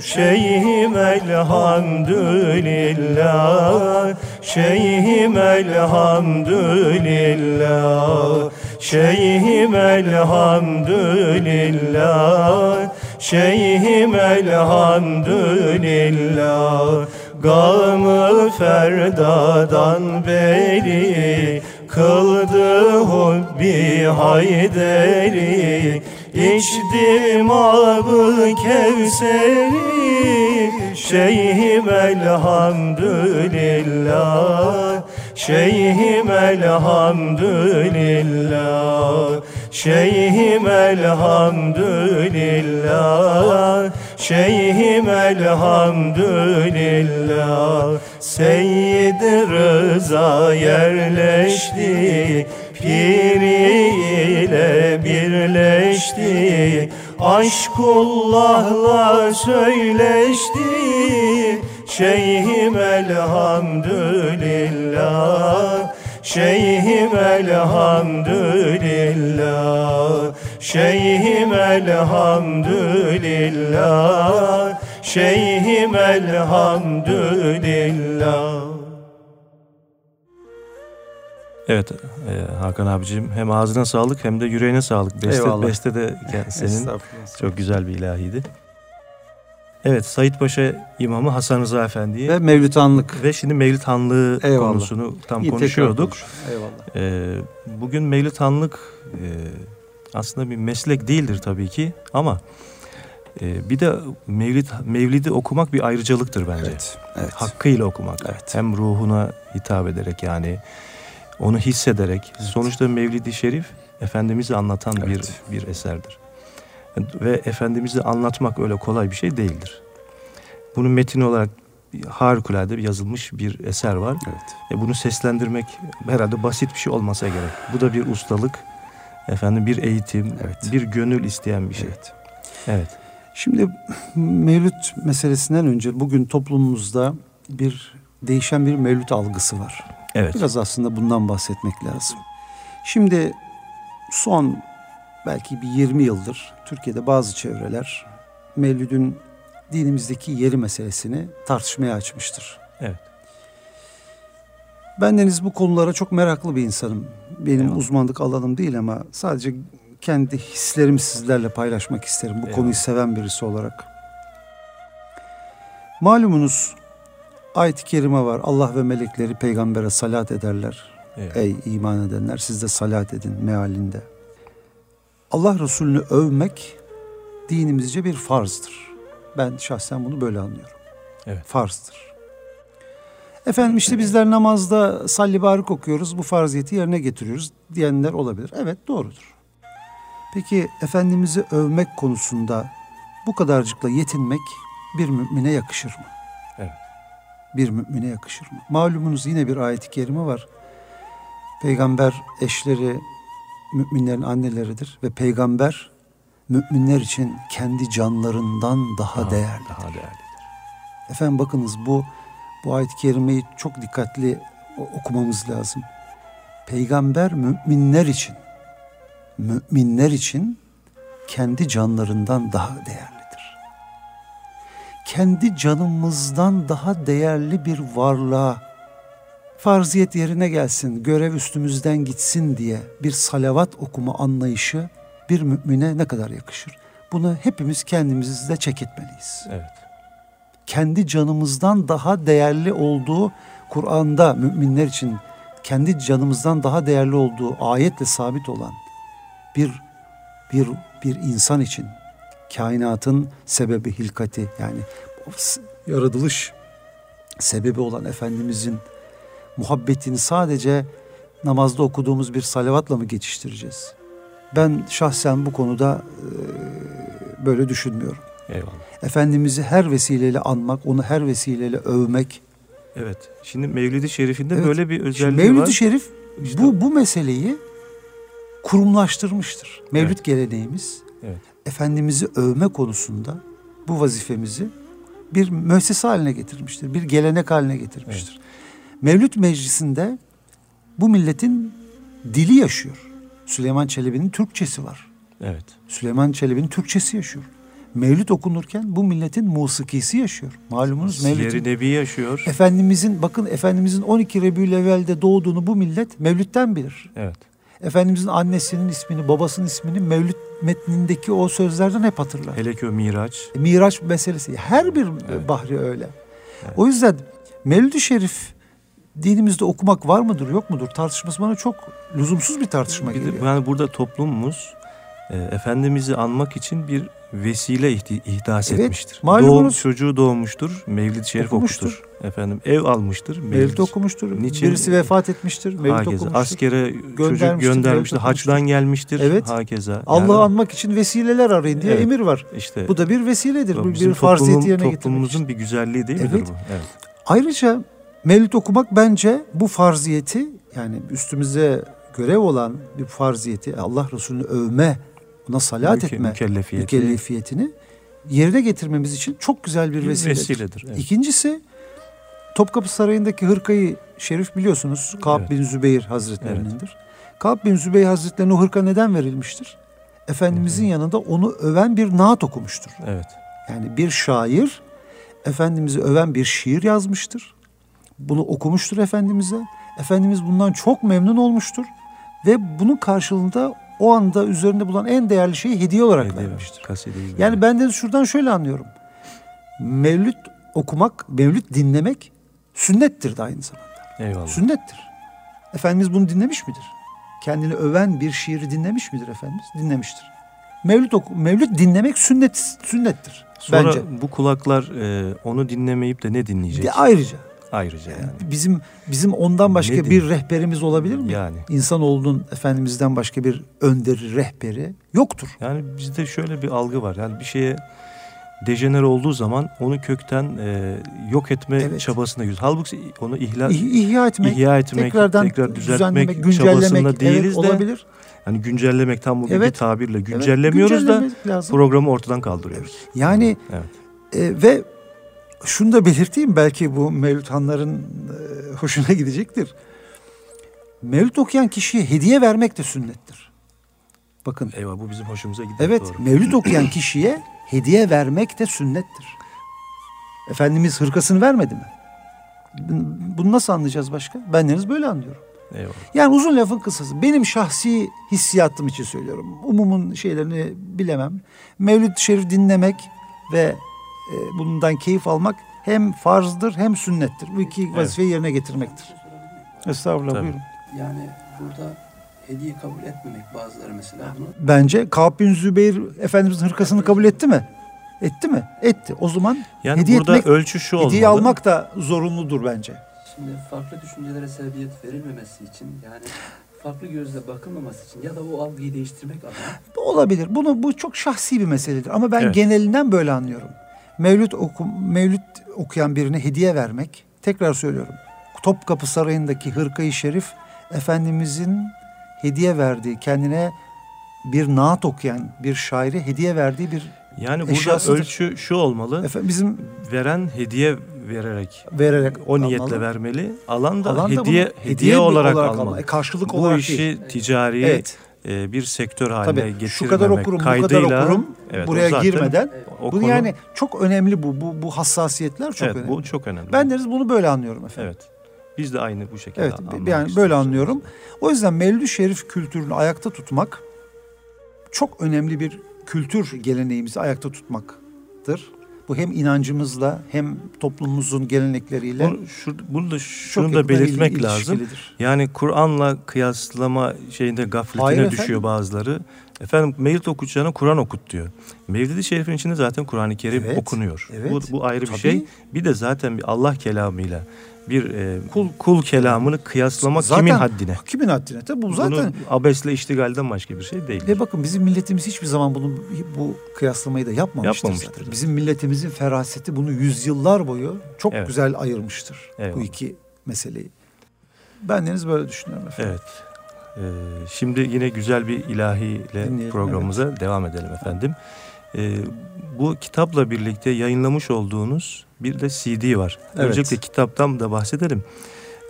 Speaker 6: Şeyhim elhamdülillah. Şeyhim elhamdülillah Şeyhim elhamdülillah Şeyhim elhamdülillah. Gamı ferdadan beri Kıldı hubbi hayderi. İçtim abı kevseri Şeyhim elhamdülillah Şeyhim elhamdülillah. Şeyhim elhamdülillah. Şeyhim elhamdülillah. Seyyid Rıza yerleşti. Piri ile birleşti. Aşkullah'la söyleşti Şeyhim elhamdülillah Şeyhim elhamdülillah Şeyhim elhamdülillah Şeyhim elhamdülillah Evet e, Hakan abicim hem ağzına sağlık hem de yüreğine sağlık. Beste,
Speaker 4: Eyvallah.
Speaker 6: beste de senin çok güzel bir ilahiydi. Evet Said Paşa İmamı Hasan Rıza Efendi'yi
Speaker 4: Ve
Speaker 6: ve,
Speaker 4: Mevlüt
Speaker 6: şimdi Mevlid Hanlığı
Speaker 4: Eyvallah.
Speaker 6: konusunu tam
Speaker 4: İyi,
Speaker 6: konuşuyorduk.
Speaker 4: konuş. Eyvallah.
Speaker 6: Ee, bugün Mevlid Hanlık e, aslında bir meslek değildir tabii ki ama e, bir de Mevlid Mevlid'i okumak bir ayrıcalıktır bence.
Speaker 4: Evet. Evet.
Speaker 6: Hakkıyla okumak.
Speaker 4: Evet.
Speaker 6: Hem ruhuna hitap ederek yani onu hissederek. Sonuçta Mevlid-i Şerif
Speaker 2: Efendimiz'i anlatan
Speaker 4: Evet.
Speaker 2: bir bir eserdir. Ve Efendimiz'i anlatmak öyle kolay bir şey değildir. Bunun metin olarak harikulade yazılmış bir eser var.
Speaker 4: Evet.
Speaker 2: E bunu seslendirmek herhalde basit bir şey olmasa gerek. Bu da bir ustalık, efendim bir eğitim,
Speaker 4: Evet.
Speaker 2: bir gönül isteyen bir şey.
Speaker 4: Evet.
Speaker 2: Evet.
Speaker 4: Şimdi mevlüt meselesinden önce bugün toplumumuzda bir değişen bir mevlüt algısı var.
Speaker 2: Evet.
Speaker 4: Biraz aslında bundan bahsetmek lazım. Şimdi son belki bir 20 yıldır Türkiye'de bazı çevreler Mevlüd'ün dinimizdeki yeri meselesini tartışmaya açmıştır.
Speaker 2: Evet.
Speaker 4: Bendeniz bu konulara çok meraklı bir insanım. Benim
Speaker 2: Eyvallah.
Speaker 4: uzmanlık alanım değil ama sadece kendi hislerimi sizlerle paylaşmak isterim. Bu
Speaker 2: Eyvallah.
Speaker 4: konuyu seven birisi olarak. Malumunuz ayet-i kerime var. Allah ve melekleri peygambere salat ederler.
Speaker 2: Evet.
Speaker 4: Ey iman edenler siz de salat edin mealinde. Allah Resulü'nü övmek dinimizce bir farzdır. Ben şahsen bunu böyle anlıyorum.
Speaker 2: Evet.
Speaker 4: Farzdır. Efendim işte bizler namazda salli barik okuyoruz. Bu farziyeti yerine getiriyoruz diyenler olabilir. Evet doğrudur. Peki Efendimiz'i övmek konusunda bu kadarcıkla yetinmek bir mümine yakışır mı?
Speaker 2: Evet.
Speaker 4: Bir mümine yakışır mı? Malumunuz yine bir ayet-i kerime var. Peygamber eşleri müminlerin anneleridir ve peygamber müminler için kendi canlarından daha,
Speaker 2: Daha-
Speaker 4: değerli.
Speaker 2: Daha değerlidir.
Speaker 4: Efendim bakınız bu bu ayet-i kerimeyi çok dikkatli okumamız lazım. Peygamber müminler için müminler için kendi canlarından daha değerlidir. Kendi canımızdan daha değerli bir varlığa farziyet yerine gelsin, görev üstümüzden gitsin diye bir salavat okuma anlayışı bir mümine ne kadar yakışır? Bunu hepimiz kendimizde çek etmeliyiz
Speaker 2: Evet.
Speaker 4: kendi canımızdan daha değerli olduğu Kur'an'da müminler için kendi canımızdan daha değerli olduğu ayetle sabit olan bir bir bir insan için kainatın sebebi hilkati yani yaratılış sebebi olan Efendimizin muhabbetini sadece namazda okuduğumuz bir salavatla mı geçiştireceğiz? Ben şahsen bu konuda e, böyle düşünmüyorum.
Speaker 2: Eyvallah.
Speaker 4: Efendimiz'i her vesileyle anmak, onu her vesileyle övmek.
Speaker 2: Evet. Şimdi Mevlid-i Şerif'inde
Speaker 4: Evet.
Speaker 2: böyle bir
Speaker 4: Şimdi
Speaker 2: özelliği
Speaker 4: Mevlid-i
Speaker 2: var.
Speaker 4: Şerif
Speaker 2: İşte-
Speaker 4: bu bu meseleyi kurumlaştırmıştır. Mevlid geleneğimiz
Speaker 2: Evet.
Speaker 4: Efendimiz'i övme konusunda bu vazifemizi bir müessese haline getirmiştir. Bir gelenek haline getirmiştir. Mevlüt meclisinde bu milletin dili yaşıyor. Süleyman Çelebi'nin Türkçesi var.
Speaker 2: Evet.
Speaker 4: Süleyman Çelebi'nin Türkçesi yaşıyor. Mevlüt okunurken bu milletin musikisi yaşıyor. Malumunuz Mevlüt'ün
Speaker 2: Siyer-i Nebi yaşıyor.
Speaker 4: Efendimizin bakın Efendimizin 12 Rebülevvel'de doğduğunu bu millet Mevlüt'ten bilir.
Speaker 2: Evet.
Speaker 4: Efendimizin annesinin ismini, babasının ismini Mevlüt metnindeki o sözlerden hep hatırlar.
Speaker 2: Hele ki o Miraç.
Speaker 4: Miraç meselesi her bir
Speaker 2: Evet.
Speaker 4: bahri öyle. O yüzden Mevlid-i Şerif dinimizde okumak var mıdır yok mudur tartışması bana çok lüzumsuz bir tartışma
Speaker 2: Bir de
Speaker 4: geliyor.
Speaker 2: yani burada toplumumuz e, Efendimiz'i anmak için bir vesile ihti- ihdas
Speaker 4: Evet,
Speaker 2: etmiştir. Doğum çocuğu doğmuştur. Mevlid-i Şerif
Speaker 4: Okumuştur.
Speaker 2: okumuştur. Efendim ev almıştır.
Speaker 4: Mevlid okumuştur.
Speaker 2: Niçin?
Speaker 4: Birisi vefat etmiştir. Mevlid
Speaker 2: Hakeza.
Speaker 4: okumuştur.
Speaker 2: Askere çocuk
Speaker 4: Göndermiştir. Mevlid
Speaker 2: Haçtan gelmiştir.
Speaker 4: Evet.
Speaker 2: Hakeza.
Speaker 4: Allah'ı
Speaker 2: Yani
Speaker 4: anmak için vesileler arayın diye
Speaker 2: Evet.
Speaker 4: emir var.
Speaker 2: işte
Speaker 4: Bu da bir vesiledir. Bu bir farziyeti yerine getirmek
Speaker 2: toplumumuzun bir güzelliği değil
Speaker 4: Evet.
Speaker 2: midir bu? Evet.
Speaker 4: Ayrıca Mevlid okumak bence bu farziyeti yani üstümüze görev olan bir farziyeti Allah Resulü'nü övme, ona salat
Speaker 2: Müke-
Speaker 4: etme
Speaker 2: mükellefiyeti.
Speaker 4: mükellefiyetini yerine getirmemiz için çok güzel bir
Speaker 2: Bir
Speaker 4: vesiledir.
Speaker 2: vesiledir, evet.
Speaker 4: İkincisi Topkapı Sarayı'ndaki hırkayı şerif biliyorsunuz Ka'b
Speaker 2: Evet.
Speaker 4: bin Zübeyir Hazretlerinindir. Ka'b bin Zübeyir Hazretlerine o hırka neden verilmiştir? Efendimizin yanında onu öven bir naat okumuştur.
Speaker 2: Evet.
Speaker 4: Yani bir şair Efendimiz'i öven bir şiir yazmıştır. Bunu okumuştur Efendimiz'e. Efendimiz bundan çok memnun olmuştur. Ve bunun karşılığında o anda üzerinde bulunan en değerli şeyi hediye olarak
Speaker 2: Hediye
Speaker 4: vermiştir.
Speaker 2: Kasideyi
Speaker 4: Yani ben de şuradan şöyle anlıyorum. Mevlüt okumak, mevlüt dinlemek sünnettir de aynı zamanda.
Speaker 2: Eyvallah.
Speaker 4: Sünnettir. Efendimiz bunu dinlemiş midir? Kendini öven bir şiiri dinlemiş midir Efendimiz? Dinlemiştir. Mevlüt, oku, mevlüt dinlemek sünnet, sünnettir
Speaker 2: Sonra
Speaker 4: bence.
Speaker 2: bu kulaklar e, onu dinlemeyip de ne dinleyecek?
Speaker 4: De ayrıca.
Speaker 2: Ayrıca yani.
Speaker 4: Bizim bizim ondan başka
Speaker 2: Ne
Speaker 4: bir rehberimiz olabilir mi?
Speaker 2: Yani.
Speaker 4: İnsanoğlunun Efendimiz'den başka bir önderi, rehberi yoktur.
Speaker 2: Yani bizde şöyle bir algı var. Yani bir şeye dejener olduğu zaman onu kökten e, yok etme
Speaker 4: Evet.
Speaker 2: çabasına gidiyoruz. Halbuki onu ihla,
Speaker 4: İh- ihya etmek,
Speaker 2: ihya etmek,
Speaker 4: tekrardan
Speaker 2: tekrar düzeltmek
Speaker 4: düzenlemek,
Speaker 2: çabasında değiliz
Speaker 4: evet,
Speaker 2: de
Speaker 4: olabilir.
Speaker 2: yani güncellemek tam bugünkü
Speaker 4: Evet.
Speaker 2: tabirle
Speaker 4: Evet,
Speaker 2: güncellemiyoruz da
Speaker 4: güncellemek lazım.
Speaker 2: programı ortadan kaldırıyoruz.
Speaker 4: Yani
Speaker 2: Evet.
Speaker 4: e, ve şunu da belirteyim belki bu Mevlüt Hanların e, hoşuna gidecektir. Mevlüt okuyan kişiye hediye vermek de sünnettir. Bakın
Speaker 2: Eyvah bu bizim hoşumuza gidiyor.
Speaker 4: evet
Speaker 2: Doğru.
Speaker 4: Mevlüt okuyan kişiye hediye vermek de sünnettir. Efendimiz hırkasını vermedi mi? Bunu nasıl anlayacağız başka? Bendeniz böyle anlıyorum.
Speaker 2: Eyvallah.
Speaker 4: Yani uzun lafın kısası. Benim şahsi hissiyatım için söylüyorum. Umumun şeylerini bilemem. Mevlüt-i Şerif dinlemek ve e, bundan keyif almak hem farzdır hem sünnettir. Bu iki vazifeyi yerine getirmektir. Estağfurullah
Speaker 2: Tabii.
Speaker 4: buyurun.
Speaker 7: Yani burada hediye kabul etmemek bazıları mesela bunu
Speaker 4: Bence Ka'b bin Zübeyir Efendimizin hırkasını kabul etti mi? Etti mi? Etti. O zaman
Speaker 2: Yani
Speaker 4: hediye
Speaker 2: burada
Speaker 4: etmek,
Speaker 2: ölçü şu olmalı.
Speaker 4: hediye almak da zorunludur bence.
Speaker 7: şimdi farklı düşüncelere sebebiyet verilmemesi için yani farklı gözle bakılmaması için ya da o algıyı değiştirmek adına
Speaker 4: Bu olabilir. Bunu bu çok şahsi bir meseledir ama ben
Speaker 2: Evet.
Speaker 4: genelinden böyle anlıyorum. Mevlüt oku, Mevlüt okuyan birine hediye vermek tekrar söylüyorum. Topkapı Sarayı'ndaki hırkayı şerif Efendimizin hediye verdiği kendine bir naat okuyan bir şaire hediye verdiği bir
Speaker 2: Yani burada
Speaker 4: eşyasıdır.
Speaker 2: ölçü şu olmalı.
Speaker 4: efendim bizim
Speaker 2: Veren hediye vererek
Speaker 4: vererek
Speaker 2: o niyetle
Speaker 4: almalı.
Speaker 2: vermeli. Alan da
Speaker 4: Alan da
Speaker 2: hediye
Speaker 4: bunu
Speaker 2: hediye, olarak, almalı.
Speaker 4: almalı. E, Karşılık
Speaker 2: Bu
Speaker 4: olarak
Speaker 2: işi
Speaker 4: değil.
Speaker 2: ticari
Speaker 4: Evet.
Speaker 2: E, bir sektör haline
Speaker 4: Tabii
Speaker 2: getirmemek
Speaker 4: şu kadar okurum, bu kadar
Speaker 2: kaydıyla
Speaker 4: okurum
Speaker 2: evet,
Speaker 4: buraya
Speaker 2: zaten
Speaker 4: girmeden.
Speaker 2: o
Speaker 4: Bu
Speaker 2: konu-
Speaker 4: yani çok önemli bu. Bu bu hassasiyetler çok
Speaker 2: evet,
Speaker 4: önemli.
Speaker 2: bu çok önemli.
Speaker 4: Ben deniz bunu böyle anlıyorum efendim.
Speaker 2: evet. Biz de aynı bu şekilde
Speaker 4: Evet,
Speaker 2: anlamak
Speaker 4: yani böyle anlıyorum. O yüzden Mevlüt Şerif kültürünü ayakta tutmak çok önemli bir kültür geleneğimizi ayakta tutmaktır. Bu hem inancımızla hem toplumumuzun gelenekleriyle
Speaker 2: Bunu, şu, bunu da şunu da belirtmek
Speaker 4: il-
Speaker 2: lazım. Yani Kur'an'la kıyaslama şeyinde gafletine
Speaker 4: Hayır
Speaker 2: düşüyor bazıları. Efendim Mevlid okutacağına Kur'an okut diyor. Mevlid-i Şerif'in içinde zaten Kur'an-ı Kerim
Speaker 4: Evet,
Speaker 2: okunuyor.
Speaker 4: evet.
Speaker 2: Bu, bu ayrı bir
Speaker 4: Tabii.
Speaker 2: şey. Bir de zaten bir Allah kelamıyla bir e, kul kul kelamını kıyaslamak
Speaker 4: Zaten-
Speaker 2: kimin haddine?
Speaker 4: Kimin haddine? Tabii bu zaten
Speaker 2: Bunu abesle iştigalden başka bir şey değil.
Speaker 4: Ve bakın bizim milletimiz hiçbir zaman bunu bu kıyaslamayı da yapmamıştır,
Speaker 2: Yapmamıştır
Speaker 4: zaten. Bizim milletimizin feraseti bunu yüzyıllar boyu çok
Speaker 2: Evet.
Speaker 4: güzel ayırmıştır bu
Speaker 2: Eyvallah.
Speaker 4: iki meseleyi. Bendeniz böyle düşünüyorum efendim.
Speaker 2: Evet. Ee, şimdi yine güzel bir ilahiyle
Speaker 4: Dinleyelim,
Speaker 2: programımıza devam edelim efendim. Ee, bu kitapla birlikte yayınlamış olduğunuz bir de CD var.
Speaker 4: Evet.
Speaker 2: Öncelikle kitaptan da bahsedelim.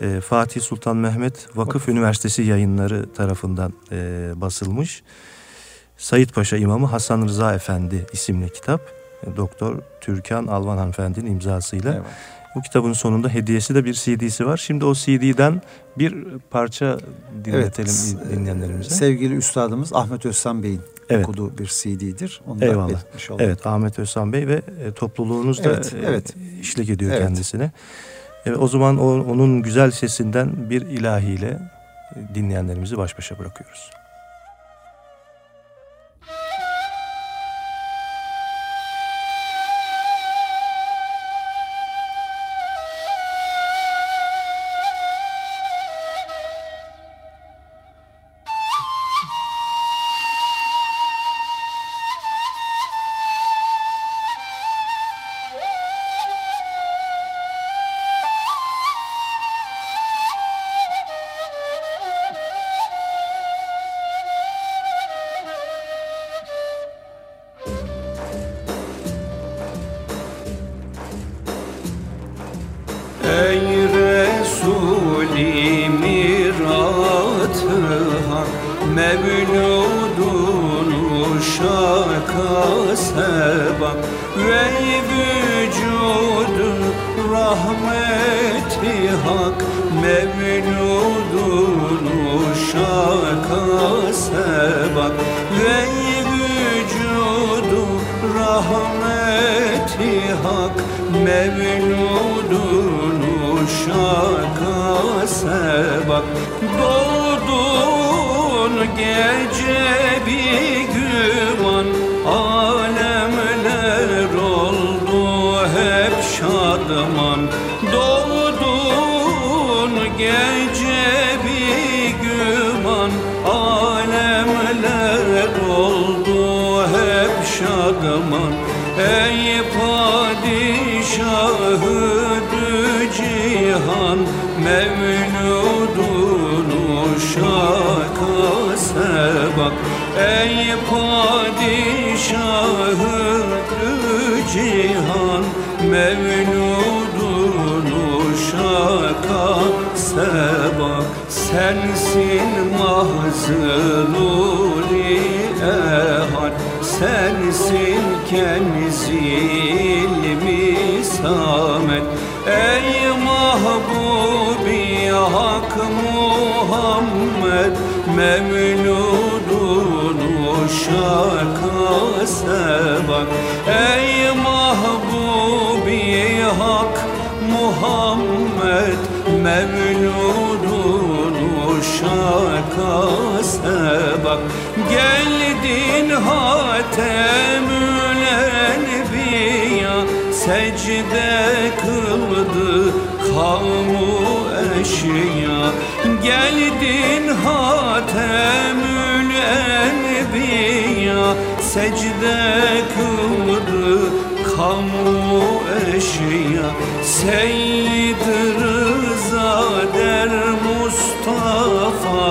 Speaker 2: Ee, Fatih Sultan Mehmet Vakıf Üniversitesi yayınları tarafından e, basılmış. Sayit Paşa İmamı Hasan Rıza Efendi isimli kitap. E, Doktor Türkan Alvan Hanımefendi'nin imzasıyla.
Speaker 4: Evet.
Speaker 2: Bu kitabın sonunda hediyesi de bir CD'si var. Şimdi o CD'den bir parça dinletelim
Speaker 4: Evet,
Speaker 2: dinleyenlerimize.
Speaker 4: e, Sevgili üstadımız Ahmet Özsan Bey'in
Speaker 2: Evet.
Speaker 4: okuduğu bir CD'dir. Onu da
Speaker 2: Eyvallah.
Speaker 4: belirtmiş olalım.
Speaker 2: Evet Ahmet Özsan Bey ve e, topluluğunuz da
Speaker 4: Evet,
Speaker 2: e,
Speaker 4: evet.
Speaker 2: işlik ediyor
Speaker 4: Evet.
Speaker 2: kendisine. Evet, o zaman o- onun güzel sesinden bir ilahiyle e, dinleyenlerimizi baş başa bırakıyoruz.
Speaker 3: Secde kıldı kamu eşya. Seyyid Rıza der Mustafa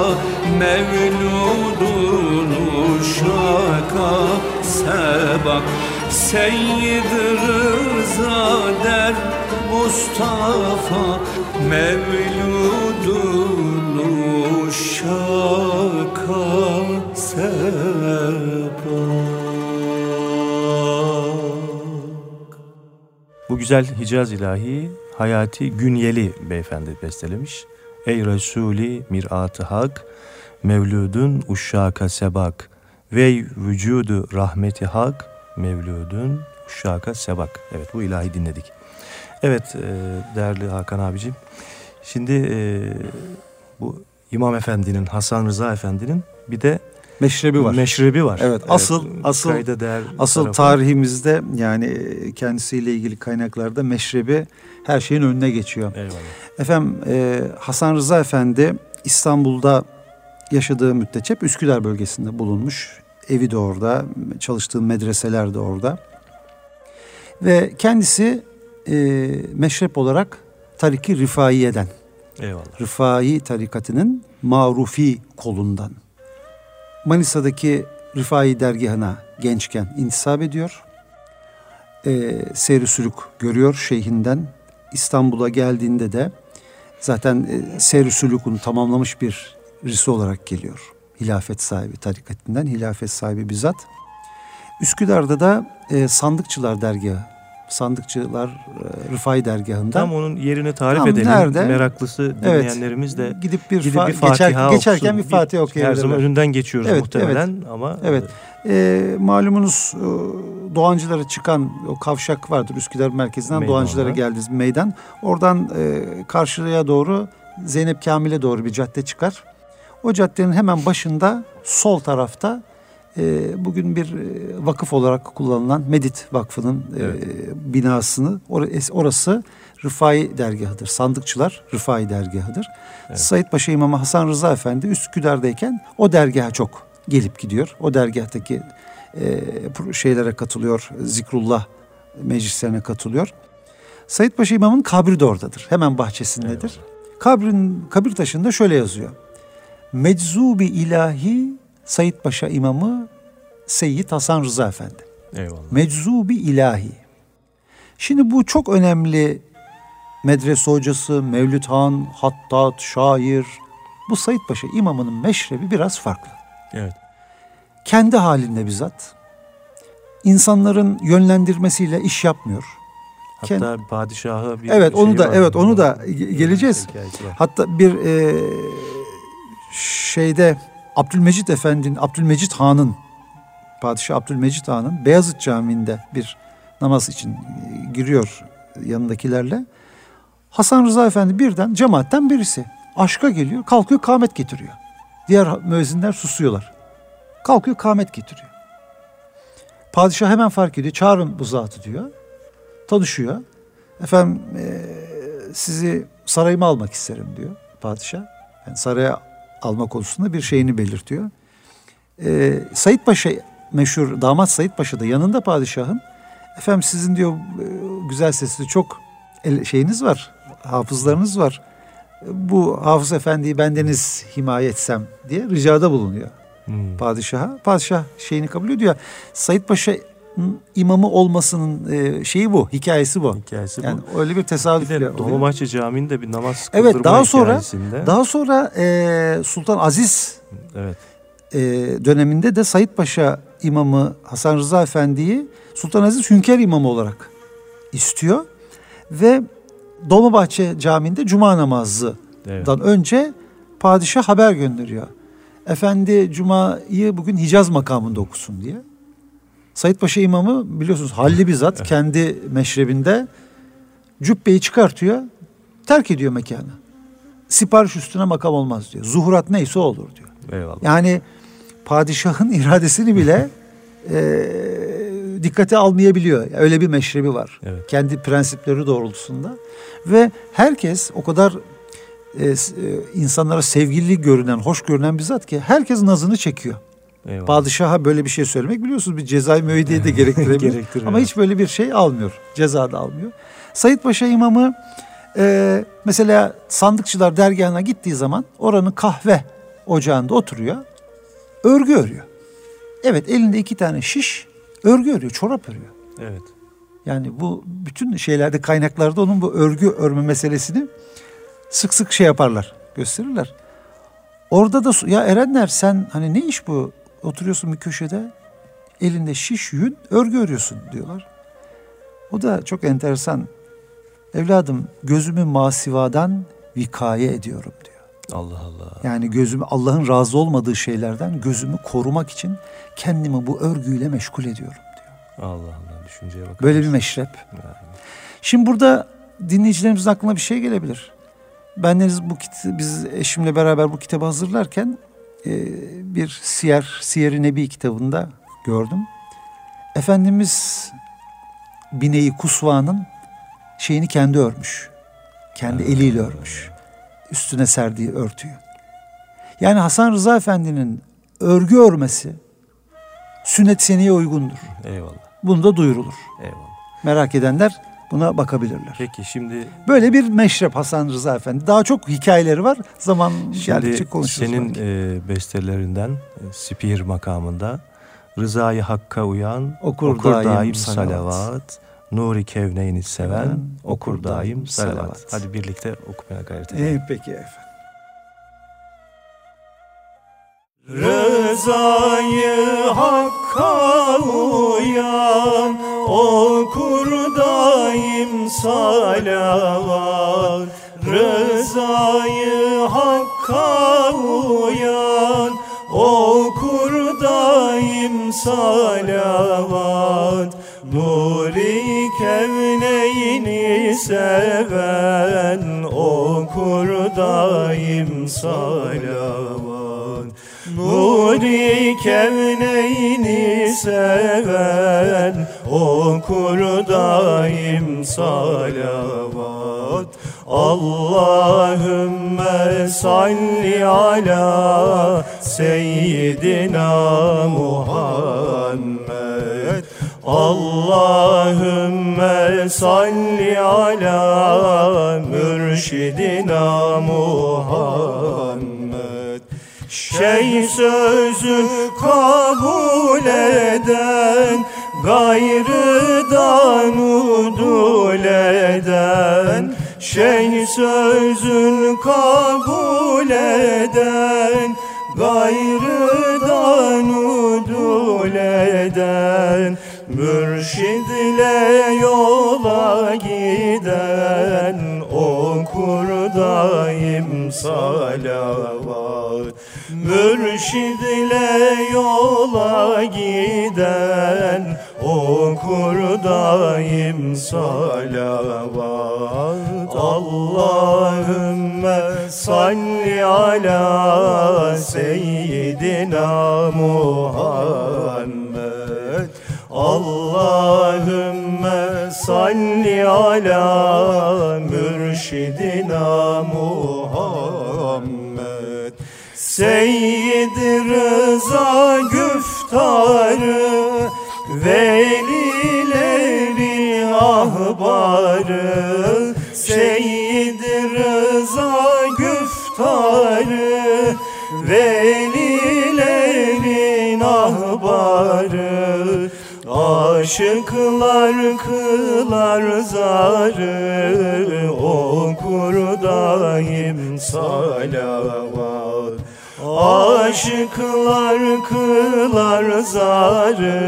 Speaker 3: Mevludun uşaka sebak Seyyid Rıza der Mustafa Mevludun uşaka sebak
Speaker 2: güzel Hicaz ilahi Hayati Günyeli beyefendi bestelemiş. Ey Resulü mirat-ı hak, mevludun uşşaka sebak. Vey vücudu rahmeti hak, mevludun uşşaka sebak. Evet bu ilahi dinledik. Evet e, değerli Hakan abicim. Şimdi e, bu İmam Efendi'nin, Hasan Rıza Efendi'nin bir de
Speaker 4: Meşrebi var.
Speaker 2: meşrebi var.
Speaker 4: Evet, asıl- asıl-
Speaker 2: kayda değer
Speaker 4: Asıl
Speaker 2: tarafı.
Speaker 4: tarihimizde yani kendisiyle ilgili kaynaklarda meşrebi her şeyin önüne geçiyor.
Speaker 2: Eyvallah.
Speaker 4: Efendim e, Hasan Rıza Efendi İstanbul'da yaşadığı müddetçe hep Üsküdar bölgesinde bulunmuş. Evi de orada, çalıştığı medreseler de orada. Ve kendisi e, meşrep olarak Tariki Rifaiye'den,
Speaker 2: Eyvallah.
Speaker 4: Rifai tarikatının marufi kolundan. Manisa'daki Rifai dergahına gençken intisap ediyor. E, seyri sülük görüyor şeyhinden. İstanbul'a geldiğinde de zaten e, seyri sülükünü tamamlamış bir risi olarak geliyor. Hilafet sahibi tarikatinden, hilafet sahibi bizzat. Üsküdar'da da e, Sandıkçılar dergahı, Sandıkçılar e, Rifai dergahında.
Speaker 2: Tam onun yerini tarif
Speaker 4: Tam
Speaker 2: edelim.
Speaker 4: nerede?
Speaker 2: Meraklısı
Speaker 4: Evet.
Speaker 2: dinleyenlerimiz de
Speaker 4: gidip bir,
Speaker 2: gidip
Speaker 4: fa-
Speaker 2: bir Fatiha
Speaker 4: geçer- geçerken bir Fatiha
Speaker 2: Her
Speaker 4: okuyabilirler.
Speaker 2: zaman önünden geçiyoruz
Speaker 4: Evet,
Speaker 2: muhtemelen ama
Speaker 4: Evet. E, malumunuz e, Doğancılara çıkan o kavşak vardır Üsküdar merkezinden
Speaker 2: Meydan
Speaker 4: Doğancılara geldiğiniz meydan. Oradan e, karşıya doğru Zeynep Kamil'e doğru bir cadde çıkar. O caddenin hemen başında sol tarafta bugün bir e, vakıf olarak kullanılan Medit Vakfı'nın e,
Speaker 2: Evet.
Speaker 4: binasını or- orası Rıfai dergahıdır. Sandıkçılar Rıfai dergahıdır.
Speaker 2: Evet.
Speaker 4: Said Paşa İmamı Hasan Rıza Efendi Üsküdar'dayken o dergaha çok gelip gidiyor. O dergahtaki e, şeylere katılıyor. Zikrullah meclislerine katılıyor. Said Paşa İmam'ın kabri de oradadır. Hemen bahçesindedir. Kabrin kabir taşında şöyle yazıyor. Meczubi ilahi Said Paşa İmamı Seyyid Hasan Rıza Efendi.
Speaker 2: eyvallah.
Speaker 4: Meczubi ilahi. Şimdi bu çok önemli medrese hocası, Mevlüt Han, Hattat, şair. Bu Said Paşa imamının meşrebi biraz farklı.
Speaker 2: Evet.
Speaker 4: Kendi halinde bizzat. İnsanların yönlendirmesiyle iş yapmıyor.
Speaker 2: Hatta padişahı bir
Speaker 4: Evet, onu da-
Speaker 2: var.
Speaker 4: evet, onu da ge- geleceğiz. Hatta bir e, şeyde Abdülmecit Efendi'nin, Abdülmecit Han'ın, Padişah Abdülmecit Han'ın Beyazıt Camii'nde bir namaz için e, giriyor yanındakilerle. Hasan Rıza Efendi birden cemaatten birisi. Aşka geliyor, kalkıyor kâmet getiriyor. Diğer müezzinler susuyorlar. Kalkıyor kâmet getiriyor. Padişah hemen fark ediyor. Çağırın bu zatı diyor. Tanışıyor. Efendim e, sizi sarayıma almak isterim diyor. padişah. Yani saraya alma konusunda bir şeyini belirtiyor. Ee, Sayit Paşa meşhur damat Sayit Paşa da yanında padişahın efendim sizin diyor e, güzel sesli çok şeyiniz var hafızlarınız var. Bu hafız efendiyi bendeniz himaye etsem diye ricada bulunuyor
Speaker 2: Hmm.
Speaker 4: padişaha. Padişah şeyini kabul ediyor. Sayit Paşa'nın imamı olmasının e, şeyi bu, hikayesi bu.
Speaker 2: Hikayesi
Speaker 4: Yani
Speaker 2: bu.
Speaker 4: öyle bir
Speaker 2: Bir
Speaker 4: tesadüf
Speaker 2: de
Speaker 4: oluyor.
Speaker 2: Dolmabahçe Camii'nde bir namaz
Speaker 4: Evet,
Speaker 2: kıldırma
Speaker 4: daha sonra-
Speaker 2: hikayesinde.
Speaker 4: Daha sonra e, Sultan Aziz
Speaker 2: Evet.
Speaker 4: e, döneminde de Sayit Paşa imamı Hasan Rıza Efendi'yi Sultan Aziz Hünkar imamı olarak istiyor. Ve Dolmabahçe Camii'nde cuma namazından
Speaker 2: Evet.
Speaker 4: önce padişah haber gönderiyor. Efendi Cuma'yı bugün Hicaz makamında okusun diye. Sayit Paşa imamı biliyorsunuz halli bizzat kendi meşrebinde cübbeyi çıkartıyor, terk ediyor mekanı. Sipariş üstüne makam olmaz diyor. Zuhurat neyse olur diyor.
Speaker 2: Eyvallah.
Speaker 4: Yani padişahın iradesini bile e, dikkate almayabiliyor. Öyle bir meşrebi var.
Speaker 2: Evet.
Speaker 4: Kendi prensipleri doğrultusunda. Ve herkes o kadar e, insanlara sevgili görünen, hoş görünen bir zat ki herkes nazını çekiyor.
Speaker 2: Eyvallah.
Speaker 4: Padişaha böyle bir şey söylemek biliyorsunuz bir cezai müeyyideyi de gerektirebilir. Ama hiç böyle bir şey almıyor. Ceza da almıyor. Sayit Paşa imamı e, mesela sandıkçılar dergahına gittiği zaman oranın kahve ocağında oturuyor. Örgü örüyor. Evet elinde iki tane şiş örgü örüyor, çorap örüyor.
Speaker 2: Evet.
Speaker 4: Yani bu bütün şeylerde kaynaklarda onun bu örgü örme meselesini sık sık şey yaparlar, gösterirler. Orada da ya Erenler sen hani ne iş bu? Oturuyorsun bir köşede elinde şiş yün örgü örüyorsun diyorlar. O da çok enteresan. Evladım gözümü masivadan vikaye ediyorum diyor.
Speaker 2: Allah Allah.
Speaker 4: Yani gözümü Allah'ın razı olmadığı şeylerden gözümü korumak için kendimi bu örgüyle meşgul ediyorum diyor.
Speaker 2: Allah Allah. Düşünceye bakar
Speaker 4: Böyle bir meşrep.
Speaker 2: Yani.
Speaker 4: Şimdi burada dinleyicilerimizin aklına bir şey gelebilir. Bendeniz bu kit biz eşimle beraber bu kitabı hazırlarken e, bir Siyer, Siyer-i Nebi kitabında gördüm. Efendimiz bineği kusvanın şeyini kendi örmüş. Kendi eliyle örmüş. Üstüne serdiği örtüyü. Yani Hasan Rıza Efendi'nin örgü örmesi sünnet seneye uygundur.
Speaker 2: Eyvallah.
Speaker 4: Bunu da duyurulur.
Speaker 2: Eyvallah.
Speaker 4: Merak edenler buna bakabilirler.
Speaker 2: Peki şimdi
Speaker 4: Böyle bir meşrep Hasan Rıza Efendi. Daha çok hikayeleri var. Zaman geldikçe
Speaker 2: Şimdi
Speaker 4: konuşuruz.
Speaker 2: senin
Speaker 4: belki.
Speaker 2: e, bestelerinden e, Spihir makamında Rızayı Hakk'a uyan
Speaker 4: Okur
Speaker 2: okur,
Speaker 4: daim
Speaker 2: daim,
Speaker 4: salavat.
Speaker 2: salavat, Nuri Kevneyni seven
Speaker 4: Seven,
Speaker 2: okur daim
Speaker 4: daim
Speaker 2: salavat.
Speaker 4: salavat.
Speaker 2: Hadi birlikte okumaya gayret edelim.
Speaker 4: Ee, peki efendim.
Speaker 6: Rızayı Hakk'a uyan Okur daim salavat Rızayı Hakk'a uyan. Okur daim salavat Nuri kevneyni seven. Okur daim salavat Nuri kevneyni seven Okur daim salavat. Allahümme salli ala seyyidina Muhammed. Allahümme salli ala mürşidina Muhammed. Şey sözü kabul eden Gayrıdan udul eden Şey sözün kabul eden. Gayrıdan udul eden Mürşidle yola giden. Okur daim salavat Mürşidle yola giden Okur daim salavat Allahümme salli ala seyyidina Muhammed. Allahümme salli ala mürşidina Muhammed. Seyyid Rıza güftarı Velilerin Aşıklar kılar zarı Okur daim salavat. Aşıklar kılar zarı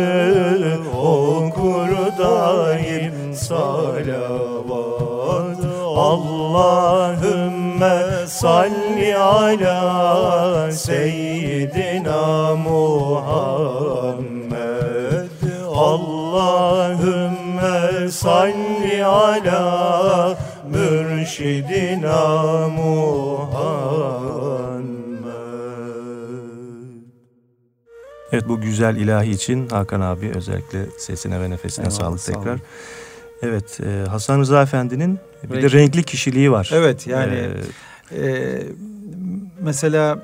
Speaker 6: Okur daim salavat. Allahümme salli ala seyyidina Muhammed Allahümme salli ala mürşidina Muhammed
Speaker 2: Evet bu güzel ilahi için Hakan abi özellikle sesine ve nefesine
Speaker 4: Eyvallah,
Speaker 2: sağlık
Speaker 4: sağ olun.
Speaker 2: tekrar. Evet e, Hasan Rıza Efendi'nin bir de
Speaker 4: Renkli.
Speaker 2: renkli kişiliği var.
Speaker 4: Evet yani
Speaker 2: Ee,
Speaker 4: e, mesela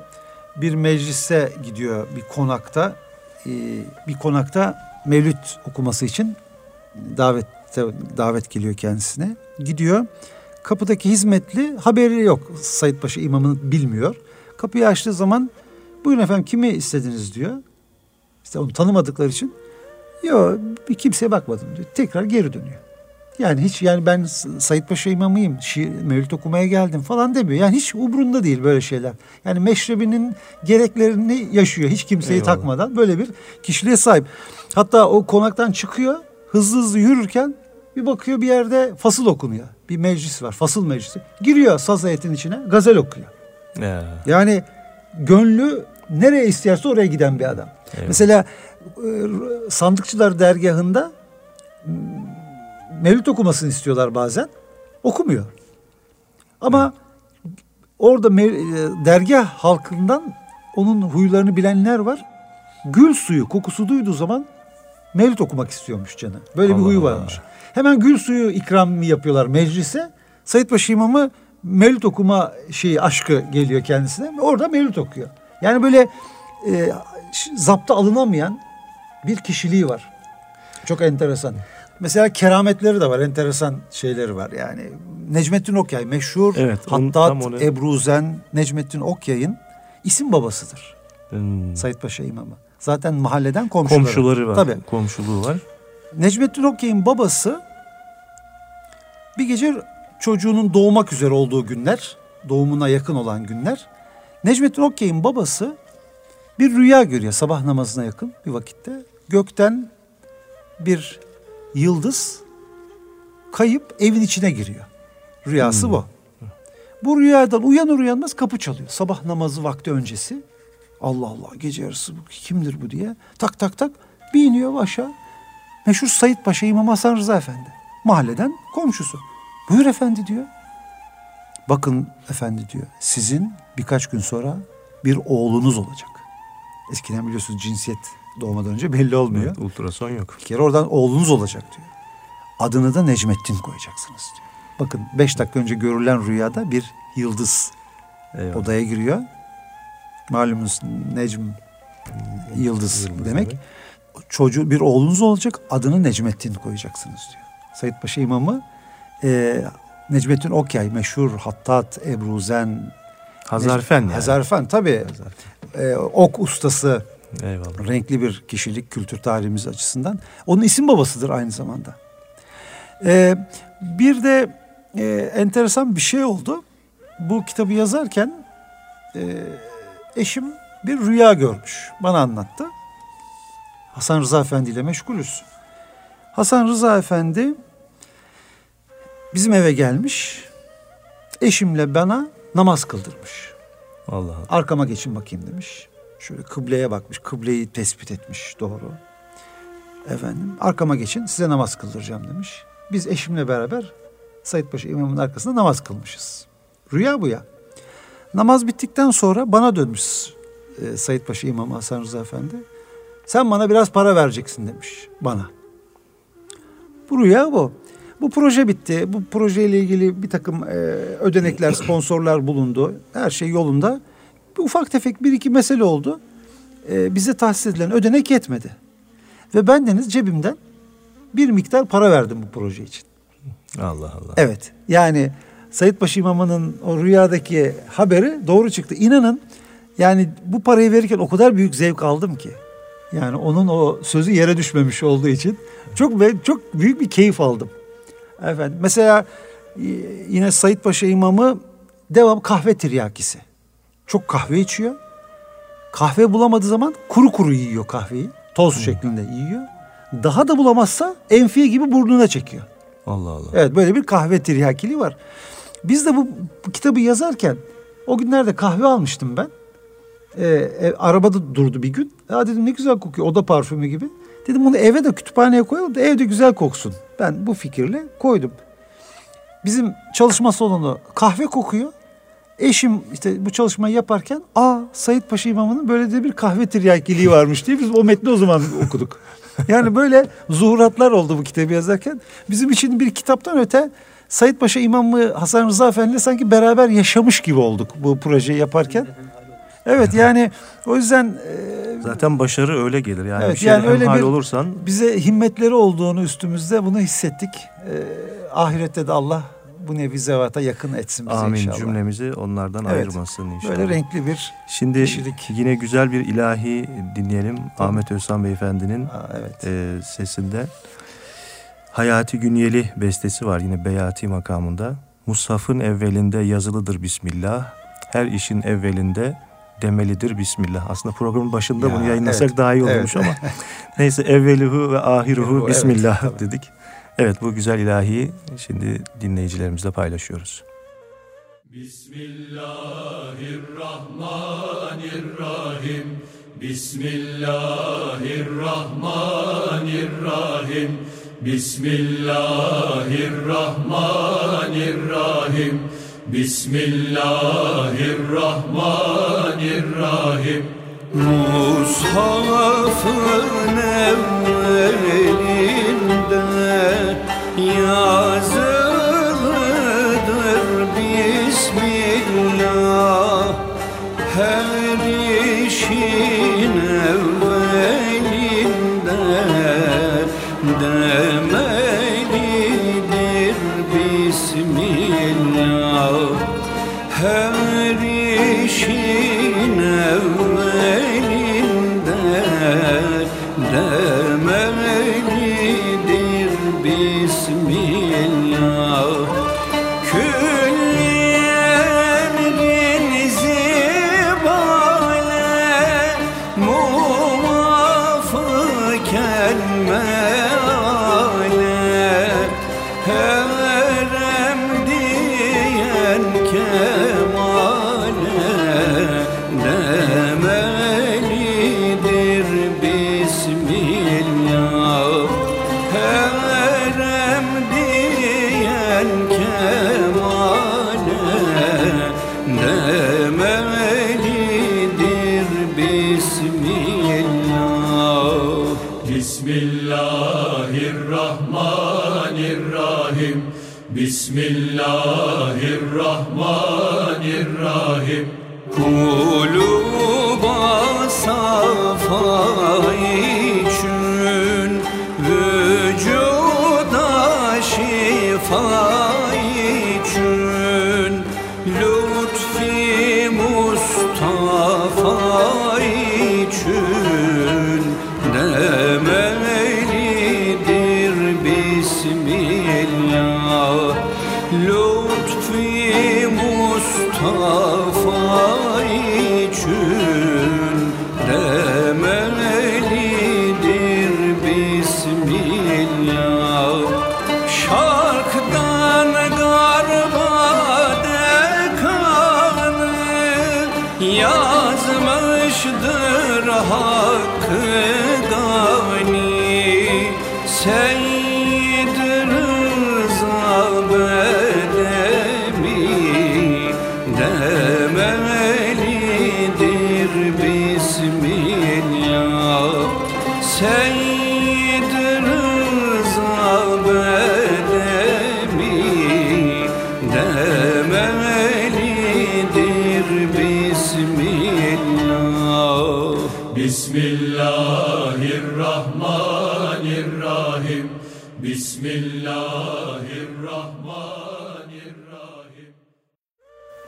Speaker 4: bir meclise gidiyor bir konakta e, bir konakta mevlüt okuması için davet davet geliyor kendisine. Gidiyor. Kapıdaki hizmetli haberi yok. Said Paşa imamını bilmiyor. Kapıyı açtığı zaman buyurun efendim kimi istediniz diyor. İşte onu tanımadıkları için yok bir kimseye bakmadım diyor. Tekrar geri dönüyor. Yani hiç yani ben S- Said Paşa imamıyım, şiir, mevlüt okumaya geldim falan demiyor. Yani hiç umrunda değil böyle şeyler. Yani meşrebinin gereklerini yaşıyor hiç kimseyi
Speaker 2: Eyvallah.
Speaker 4: takmadan böyle bir kişiliğe sahip. Hatta o konaktan çıkıyor hızlı hızlı yürürken bir bakıyor bir yerde fasıl okunuyor. Bir meclis var fasıl meclisi. Giriyor saz heyetin içine gazel okuyor.
Speaker 2: ya,
Speaker 4: Yani gönlü nereye isterse oraya giden bir adam.
Speaker 2: eyvallah.
Speaker 4: Mesela e, sandıkçılar dergahında mevlüt okumasını istiyorlar bazen. Okumuyor. Ama orada mev- e, dergah halkından onun huylarını bilenler var. Gül suyu kokusu duyduğu zaman mevlüt okumak istiyormuş canı. Böyle bir
Speaker 2: Allah
Speaker 4: huyu
Speaker 2: Allah.
Speaker 4: varmış. Hemen gül suyu ikramı yapıyorlar meclise. Said Paşa İmamı mevlüt okuma şeyi aşkı geliyor kendisine. Orada mevlüt okuyor. Yani böyle e, zapta alınamayan bir kişiliği var. Çok enteresan. Mesela kerametleri de var. Enteresan şeyleri var yani. Necmettin Okyay meşhur
Speaker 2: Evet, onu-
Speaker 4: Hattat
Speaker 2: onu-
Speaker 4: Ebruzen Necmettin Okyay'ın isim babasıdır.
Speaker 2: Hmm.
Speaker 4: Said Paşa İmamı. Zaten mahalleden komşuları.
Speaker 2: Komşuları var.
Speaker 4: Tabii.
Speaker 2: Komşuluğu var.
Speaker 4: Necmettin Okyay'ın babası bir gece çocuğunun doğmak üzere olduğu günler, doğumuna yakın olan günler. Necmettin Okyay'ın babası bir rüya görüyor sabah namazına yakın bir vakitte. Gökten bir yıldız kayıp evin içine giriyor. Rüyası bu. Bu rüyadan uyanır uyanmaz kapı çalıyor. Sabah namazı vakti öncesi. Allah Allah gece yarısı bu kimdir bu diye. Tak tak tak bir iniyor aşağı. Meşhur Said Paşa İmam Hasan Rıza Efendi. Mahalleden komşusu. Buyur efendi diyor. Bakın efendi diyor. Sizin birkaç gün sonra bir oğlunuz olacak. Eskiden biliyorsunuz cinsiyet doğmadan önce belli olmuyor.
Speaker 2: Evet, ultrason yok.
Speaker 4: Bir kere oradan oğlunuz olacak diyor. Adını da Necmettin koyacaksınız diyor. Bakın beş dakika önce görülen rüyada bir yıldız
Speaker 2: Eyvallah.
Speaker 4: odaya giriyor. Malumunuz Necm yıldız,
Speaker 2: Yıldız
Speaker 4: demek.
Speaker 2: demek.
Speaker 4: Çocuğu bir oğlunuz olacak adını Necmettin koyacaksınız diyor. Said Paşa İmamı e, Necmettin Okyay meşhur Hattat Ebruzen
Speaker 2: Hazarfen yani.
Speaker 4: Hazarfen tabii. E, ok ustası
Speaker 2: Eyvallah.
Speaker 4: renkli bir kişilik kültür tarihimiz açısından. Onun isim babasıdır aynı zamanda. Ee, bir de e, enteresan bir şey oldu. Bu kitabı yazarken e, eşim bir rüya görmüş. Bana anlattı. Hasan Rıza Efendi ile meşgulüz. Hasan Rıza Efendi bizim eve gelmiş. Eşimle bana namaz kıldırmış.
Speaker 2: Allah Allah.
Speaker 4: Arkama geçin bakayım demiş. Şöyle kıbleye bakmış. Kıbleyi tespit etmiş doğru. Efendim arkama geçin size namaz kıldıracağım demiş. Biz eşimle beraber Said Paşa imamın arkasında namaz kılmışız. Rüya bu ya. Namaz bittikten sonra bana dönmüş e, Said Paşa İmam Hasan Rıza Efendi. Sen bana biraz para vereceksin demiş bana. Bu rüya bu. Bu proje bitti. Bu projeyle ilgili bir takım e, ödenekler, sponsorlar bulundu. Her şey yolunda. Bir ufak tefek bir iki mesele oldu. E, bize tahsis edilen ödenek yetmedi. Ve ben deniz cebimden bir miktar para verdim bu proje için.
Speaker 2: Allah Allah.
Speaker 4: Evet. Yani Sayit Paşa İmamı'nın o rüyadaki haberi doğru çıktı. İnanın yani bu parayı verirken o kadar büyük zevk aldım ki. Yani onun o sözü yere düşmemiş olduğu için çok ve çok büyük bir keyif aldım. Efendim mesela y- yine Sayit Paşa İmamı devam kahve tiryakisi. Çok kahve içiyor. Kahve bulamadığı zaman kuru kuru yiyor kahveyi. Toz şeklinde yiyor. Daha da bulamazsa enfiye gibi burnuna çekiyor.
Speaker 2: Allah Allah.
Speaker 4: Evet böyle bir kahve tiryakiliği var. Biz de bu, bu kitabı yazarken o günlerde kahve almıştım ben. Ee, e, arabada durdu bir gün. Ya dedim ne güzel kokuyor oda parfümü gibi. Dedim bunu eve de kütüphaneye koyalım da evde güzel koksun. Ben bu fikirle koydum. Bizim çalışma salonu kahve kokuyor. Eşim işte bu çalışmayı yaparken aa Sayit Paşa İmamı'nın böyle de bir kahve tiryakiliği varmış diye biz o metni o zaman okuduk. Yani böyle zuhuratlar oldu bu kitabı yazarken. Bizim için bir kitaptan öte Sayit Paşa İmamı Hasan Rıza Efendi'yle sanki beraber yaşamış gibi olduk bu projeyi yaparken. Evet yani o yüzden e,
Speaker 2: Zaten başarı öyle gelir. Yani
Speaker 4: Evet,
Speaker 2: bir şeyde
Speaker 4: yani öyle bir-
Speaker 2: olursan
Speaker 4: bize himmetleri olduğunu üstümüzde bunu hissettik. E, ahirette de Allah bu nevi zevata yakın etsin bizi
Speaker 2: amin
Speaker 4: inşallah.
Speaker 2: cümlemizi onlardan
Speaker 4: Evet.
Speaker 2: ayırmasın inşallah.
Speaker 4: Böyle renkli bir
Speaker 2: Şimdi
Speaker 4: kişilik.
Speaker 2: yine güzel bir ilahi dinleyelim. Ahmet Özhan Beyefendi'nin
Speaker 4: Aa, evet.
Speaker 2: e, sesinde. Hayati Günyeli bestesi var yine Beyati makamında. Mushaf'ın evvelinde yazılıdır Bismillah. Her işin evvelinde demelidir Bismillah. Aslında programın başında
Speaker 4: Ya,
Speaker 2: bunu yayınlasak
Speaker 4: evet,
Speaker 2: daha iyi
Speaker 4: evet.
Speaker 2: olurmuş ama neyse evvelihu ve ahiruhu
Speaker 4: Evet,
Speaker 2: Bismillah
Speaker 4: tabii.
Speaker 2: dedik. Evet bu güzel ilahiyi şimdi dinleyicilerimizle paylaşıyoruz.
Speaker 8: Bismillahirrahmanirrahim. Bismillahirrahmanirrahim. Bismillahirrahmanirrahim. Bismillahirrahmanirrahim.
Speaker 3: Mushafın evvelinde yazılıdır yazmıştır hakkı gani. Seyyid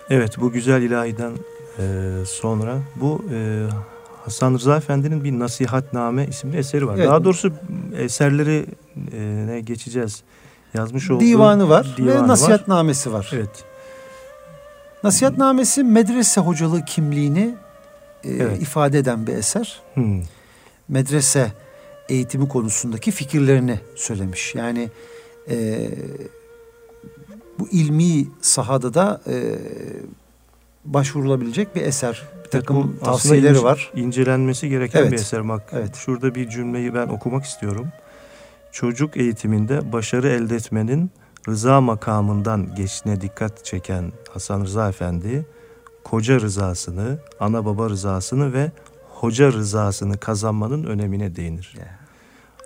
Speaker 2: Evet bu güzel ilahiden e, sonra bu e, Hasan Rıza Efendi'nin bir Nasihatname isimli eseri var.
Speaker 4: Evet.
Speaker 2: Daha doğrusu eserleri e, ne geçeceğiz. Yazmış olduğu
Speaker 4: Divanı var
Speaker 2: divanı
Speaker 4: ve
Speaker 2: var.
Speaker 4: nasihatnamesi var.
Speaker 2: Evet.
Speaker 4: Nasihatnamesi medrese hocalığı kimliğini e,
Speaker 2: Evet.
Speaker 4: ifade eden bir eser.
Speaker 2: Hmm.
Speaker 4: Medrese eğitimi konusundaki fikirlerini söylemiş. Yani e, bu ilmi sahada da e, başvurulabilecek bir eser. Bir takım
Speaker 2: Evet,
Speaker 4: tavsiyeleri
Speaker 2: ince-
Speaker 4: var.
Speaker 2: İncelenmesi gereken
Speaker 4: Evet.
Speaker 2: bir eser. Bak
Speaker 4: Evet.
Speaker 2: şurada bir cümleyi ben okumak istiyorum. Çocuk eğitiminde başarı elde etmenin rıza makamından geçtiğine dikkat çeken Hasan Rıza Efendi, koca rızasını, ana baba rızasını ve hoca rızasını kazanmanın önemine değinir.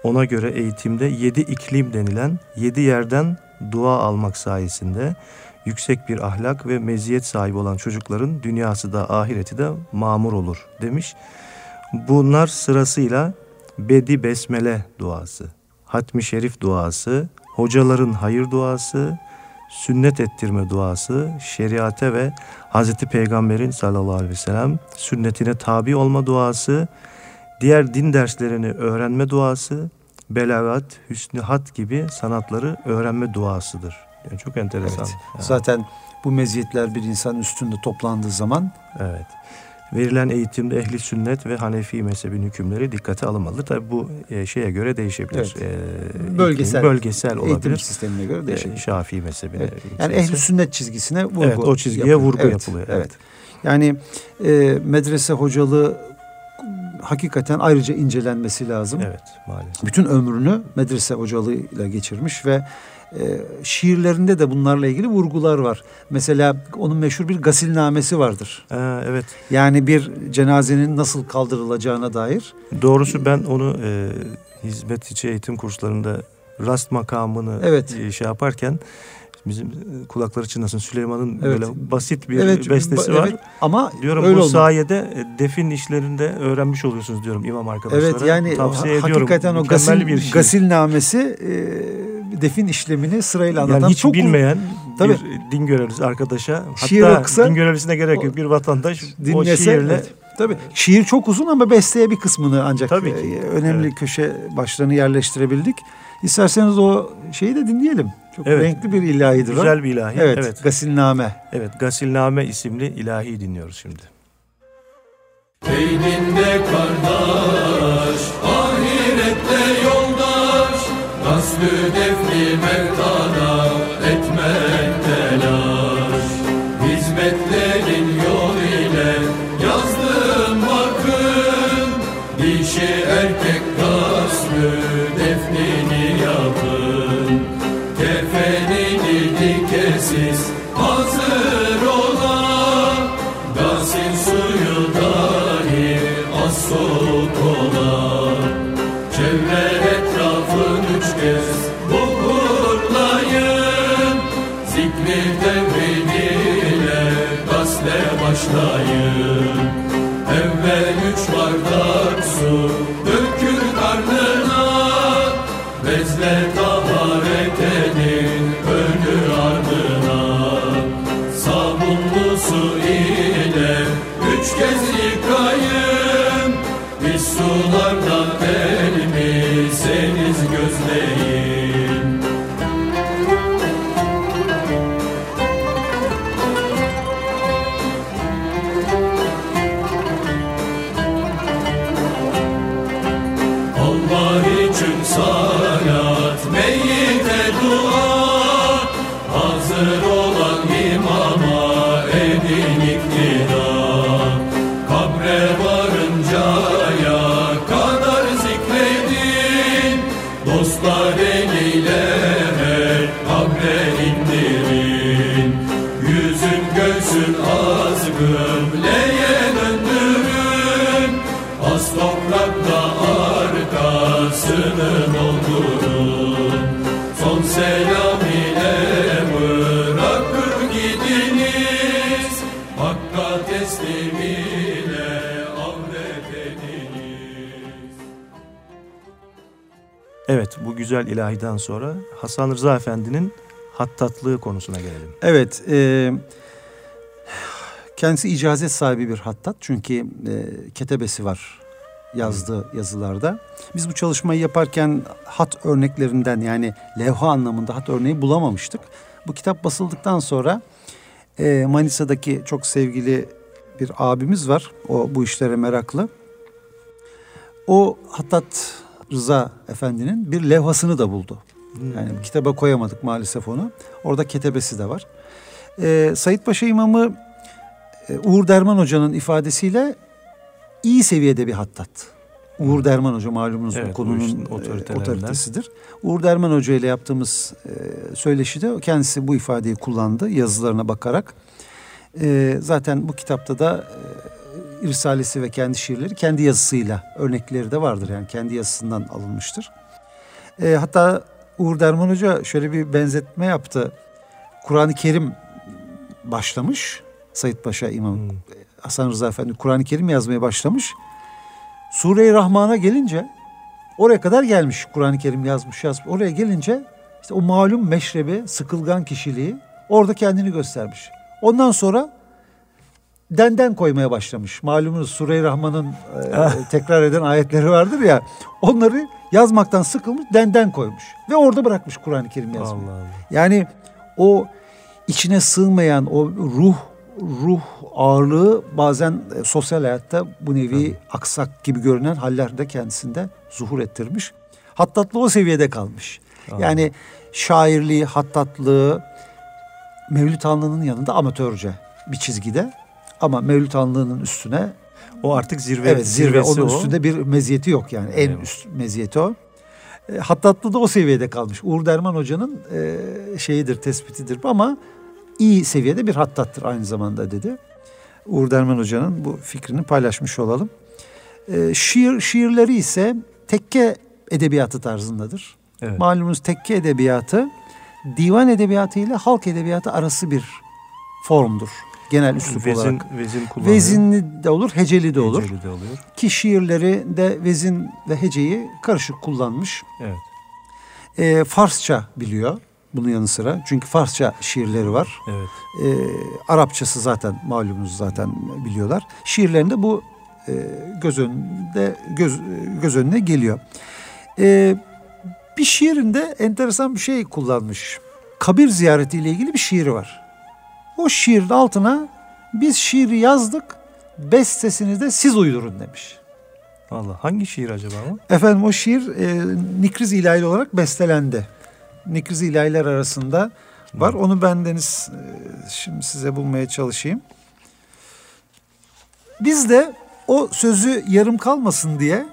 Speaker 2: Ona göre eğitimde yedi iklim denilen yedi yerden dua almak sayesinde yüksek bir ahlak ve meziyet sahibi olan çocukların dünyası da ahireti de mamur olur demiş. Bunlar sırasıyla Bedi Besmele duası, Hatmi Şerif duası, hocaların hayır duası, sünnet ettirme duası, şeriate ve Hazreti Peygamber'in sallallahu aleyhi ve sellem sünnetine tabi olma duası, diğer din derslerini öğrenme duası, belagat, hüsnü hat gibi sanatları öğrenme duasıdır. Yani çok enteresan.
Speaker 4: Evet.
Speaker 2: Yani.
Speaker 4: Zaten bu meziyetler bir insan üstünde toplandığı zaman
Speaker 2: Evet. Verilen eğitimde ehli sünnet ve Hanefi mezhebinin hükümleri dikkate alınmalıdır. Tabi bu e, şeye göre değişebilir. E,
Speaker 4: Bölgesel.
Speaker 2: iklim bölgesel
Speaker 4: eğitim
Speaker 2: olabilir.
Speaker 4: sistemine göre
Speaker 2: E,
Speaker 4: değişebilir.
Speaker 2: Şafii mezhebine.
Speaker 4: Evet. Yani ehli sünnet çizgisine vurgu
Speaker 2: Evet, o çizgiye
Speaker 4: yapılıyor.
Speaker 2: vurgu
Speaker 4: Evet,
Speaker 2: yapılıyor,
Speaker 4: Evet.
Speaker 2: evet.
Speaker 4: Yani e, medrese hocalığı hakikaten ayrıca incelenmesi lazım.
Speaker 2: Evet maalesef.
Speaker 4: Bütün ömrünü medrese hocalığıyla geçirmiş ve e, şiirlerinde de bunlarla ilgili vurgular var. Mesela onun meşhur bir gasilnamesi vardır.
Speaker 2: E, evet.
Speaker 4: Yani bir cenazenin nasıl kaldırılacağına dair.
Speaker 2: Doğrusu ben onu e, hizmet içi eğitim kurslarında rast makamını
Speaker 4: Evet.
Speaker 2: şey yaparken bizim e, kulakları çınlasın Süleyman'ın
Speaker 4: Evet.
Speaker 2: böyle basit bir
Speaker 4: Evet,
Speaker 2: bestesi
Speaker 4: ba-
Speaker 2: var.
Speaker 4: evet. Ama
Speaker 2: Diyorum
Speaker 4: öyle
Speaker 2: bu
Speaker 4: olmalı.
Speaker 2: sayede e, defin işlerinde öğrenmiş oluyorsunuz diyorum imam arkadaşlara.
Speaker 4: Evet yani
Speaker 2: tavsiye
Speaker 4: ha-
Speaker 2: ediyorum.
Speaker 4: hakikaten o gasil,
Speaker 2: bir şey.
Speaker 4: gasilnamesi e, defin işlemini sırayla anlatan
Speaker 2: yani hiç
Speaker 4: çok
Speaker 2: bilmeyen
Speaker 4: Tabii.
Speaker 2: bir din görevlisi arkadaşa
Speaker 4: Şiir
Speaker 2: hatta
Speaker 4: okusa-
Speaker 2: din görevlisine gerek yok bir vatandaş o
Speaker 4: dinlese
Speaker 2: şiirle
Speaker 4: evet. tabii şiir çok uzun ama besteye bir kısmını ancak
Speaker 2: Tabii ki.
Speaker 4: e, önemli köşe başlarını yerleştirebildik. İsterseniz o şeyi de dinleyelim. Çok
Speaker 2: Evet.
Speaker 4: renkli bir ilahidir o.
Speaker 2: güzel bir ilahi.
Speaker 4: Evet,
Speaker 2: evet.
Speaker 4: Gasilname.
Speaker 2: Evet, Gasilname isimli ilahi dinliyoruz şimdi.
Speaker 8: Beyninde kardeş, ahirette yoldaş, Gaslü defni mevtana etmek Dostlar
Speaker 2: güzel ilahiden sonra Hasan Rıza Efendi'nin hattatlığı konusuna gelelim.
Speaker 4: Evet, e, kendisi icazet sahibi bir hattat çünkü e, ketebesi var yazdığı yazılarda. Biz bu çalışmayı yaparken hat örneklerinden yani levha anlamında hat örneği bulamamıştık. Bu kitap basıldıktan sonra e, Manisa'daki çok sevgili bir abimiz var. O bu işlere meraklı. O Hattat Rıza Efendi'nin bir levhasını da buldu. Yani kitaba koyamadık maalesef onu. Orada ketebesi de var. Ee, Sayit Paşa İmamı e, Uğur Derman Hoca'nın ifadesiyle iyi seviyede bir hattat. Uğur Derman Hoca malumunuz
Speaker 2: Evet,
Speaker 4: bu konunun e, otoritesidir. Uğur Derman Hoca ile yaptığımız e, söyleşide kendisi bu ifadeyi kullandı yazılarına bakarak. E, zaten bu kitapta da e, Risalesi ve kendi şiirleri kendi yazısıyla örnekleri de vardır. Yani kendi yazısından alınmıştır. E, hatta Uğur Derman Hoca şöyle bir benzetme yaptı. Kur'an-ı Kerim başlamış. Sayit Paşa İmam
Speaker 2: Hmm.
Speaker 4: Hasan Rıza Efendi Kur'an-ı Kerim yazmaya başlamış. Sure-i Rahman'a gelince oraya kadar gelmiş. Kur'an-ı Kerim yazmış yazmış. Oraya gelince işte o malum meşrebi, sıkılgan kişiliği orada kendini göstermiş. Ondan sonra denden koymaya başlamış. Malumunuz Sure-i Rahman'ın e, tekrar eden ayetleri vardır ya. Onları yazmaktan sıkılmış denden koymuş. Ve orada bırakmış Kur'an-ı Kerim yazmayı.
Speaker 2: Allah Allah.
Speaker 4: Yani o içine sığmayan o ruh ruh ağırlığı bazen e, sosyal hayatta bu nevi aksak gibi görünen hallerde kendisinde zuhur ettirmiş. Hattatlığı o seviyede kalmış. Yani şairliği, hattatlığı Mevlüt Anlı'nın yanında amatörce bir çizgide. Ama Mevlüt Anlı'nın üstüne
Speaker 2: O artık zirve
Speaker 4: evet zirve onun
Speaker 2: o.
Speaker 4: üstünde bir meziyeti yok yani. En
Speaker 2: Evet.
Speaker 4: üst meziyeti o. E, Hattatlı da o seviyede kalmış. Uğur Derman Hoca'nın e, şeyidir, tespitidir ama iyi seviyede bir hattattır aynı zamanda dedi. Uğur Derman Hoca'nın bu fikrini paylaşmış olalım. E, şiir şiirleri ise tekke edebiyatı tarzındadır.
Speaker 2: Evet.
Speaker 4: Malumunuz tekke edebiyatı divan edebiyatı ile halk edebiyatı arası bir formdur. Genel üslup
Speaker 2: vezin,
Speaker 4: olarak.
Speaker 2: vezin kullanıyor.
Speaker 4: Vezinli de olur, heceli de olur.
Speaker 2: Heceli de oluyor.
Speaker 4: Ki şiirleri de vezin ve heceyi karışık kullanmış.
Speaker 2: Evet.
Speaker 4: Ee, Farsça biliyor bunun yanı sıra. Çünkü Farsça şiirleri var.
Speaker 2: Evet.
Speaker 4: Ee, Arapçası zaten malumunuz zaten biliyorlar. Şiirlerinde bu e, göz önünde göz göz önüne geliyor. Ee, bir şiirinde enteresan bir şey kullanmış. Kabir ziyareti ile ilgili bir şiiri var. O şiirin altına biz şiiri yazdık, bestesini de siz uydurun demiş.
Speaker 2: Allah hangi şiir acaba o?
Speaker 4: Efendim o şiir e, Nikriz İlahi olarak bestelendi. Nikriz İlahiler arasında var. Onu ben Deniz e, şimdi size bulmaya çalışayım. Biz de o sözü yarım kalmasın diye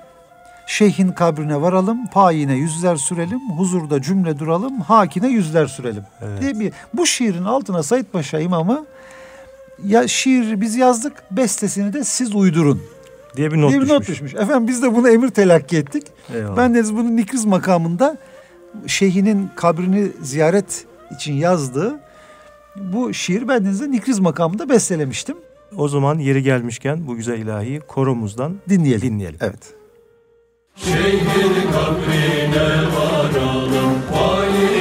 Speaker 4: şeyhin kabrine varalım, payine yüzler sürelim, huzurda cümle duralım, hakine yüzler sürelim.
Speaker 2: Evet.
Speaker 4: Diye bir, bu şiirin altına Said Paşa imamı ya şiir biz yazdık, bestesini de siz uydurun
Speaker 2: Diye bir not
Speaker 4: diye bir
Speaker 2: düşmüş.
Speaker 4: not düşmüş. Efendim biz de bunu emir telakki ettik.
Speaker 2: Eyvallah.
Speaker 4: Ben deniz bunu Nikriz makamında şeyhinin kabrini ziyaret için yazdığı bu şiir ben denizde Nikriz makamında bestelemiştim.
Speaker 2: O zaman yeri gelmişken bu güzel ilahi koromuzdan
Speaker 4: Dinleyelim.
Speaker 2: dinleyelim.
Speaker 4: Evet.
Speaker 8: Şeyhin kabrine varalım Haline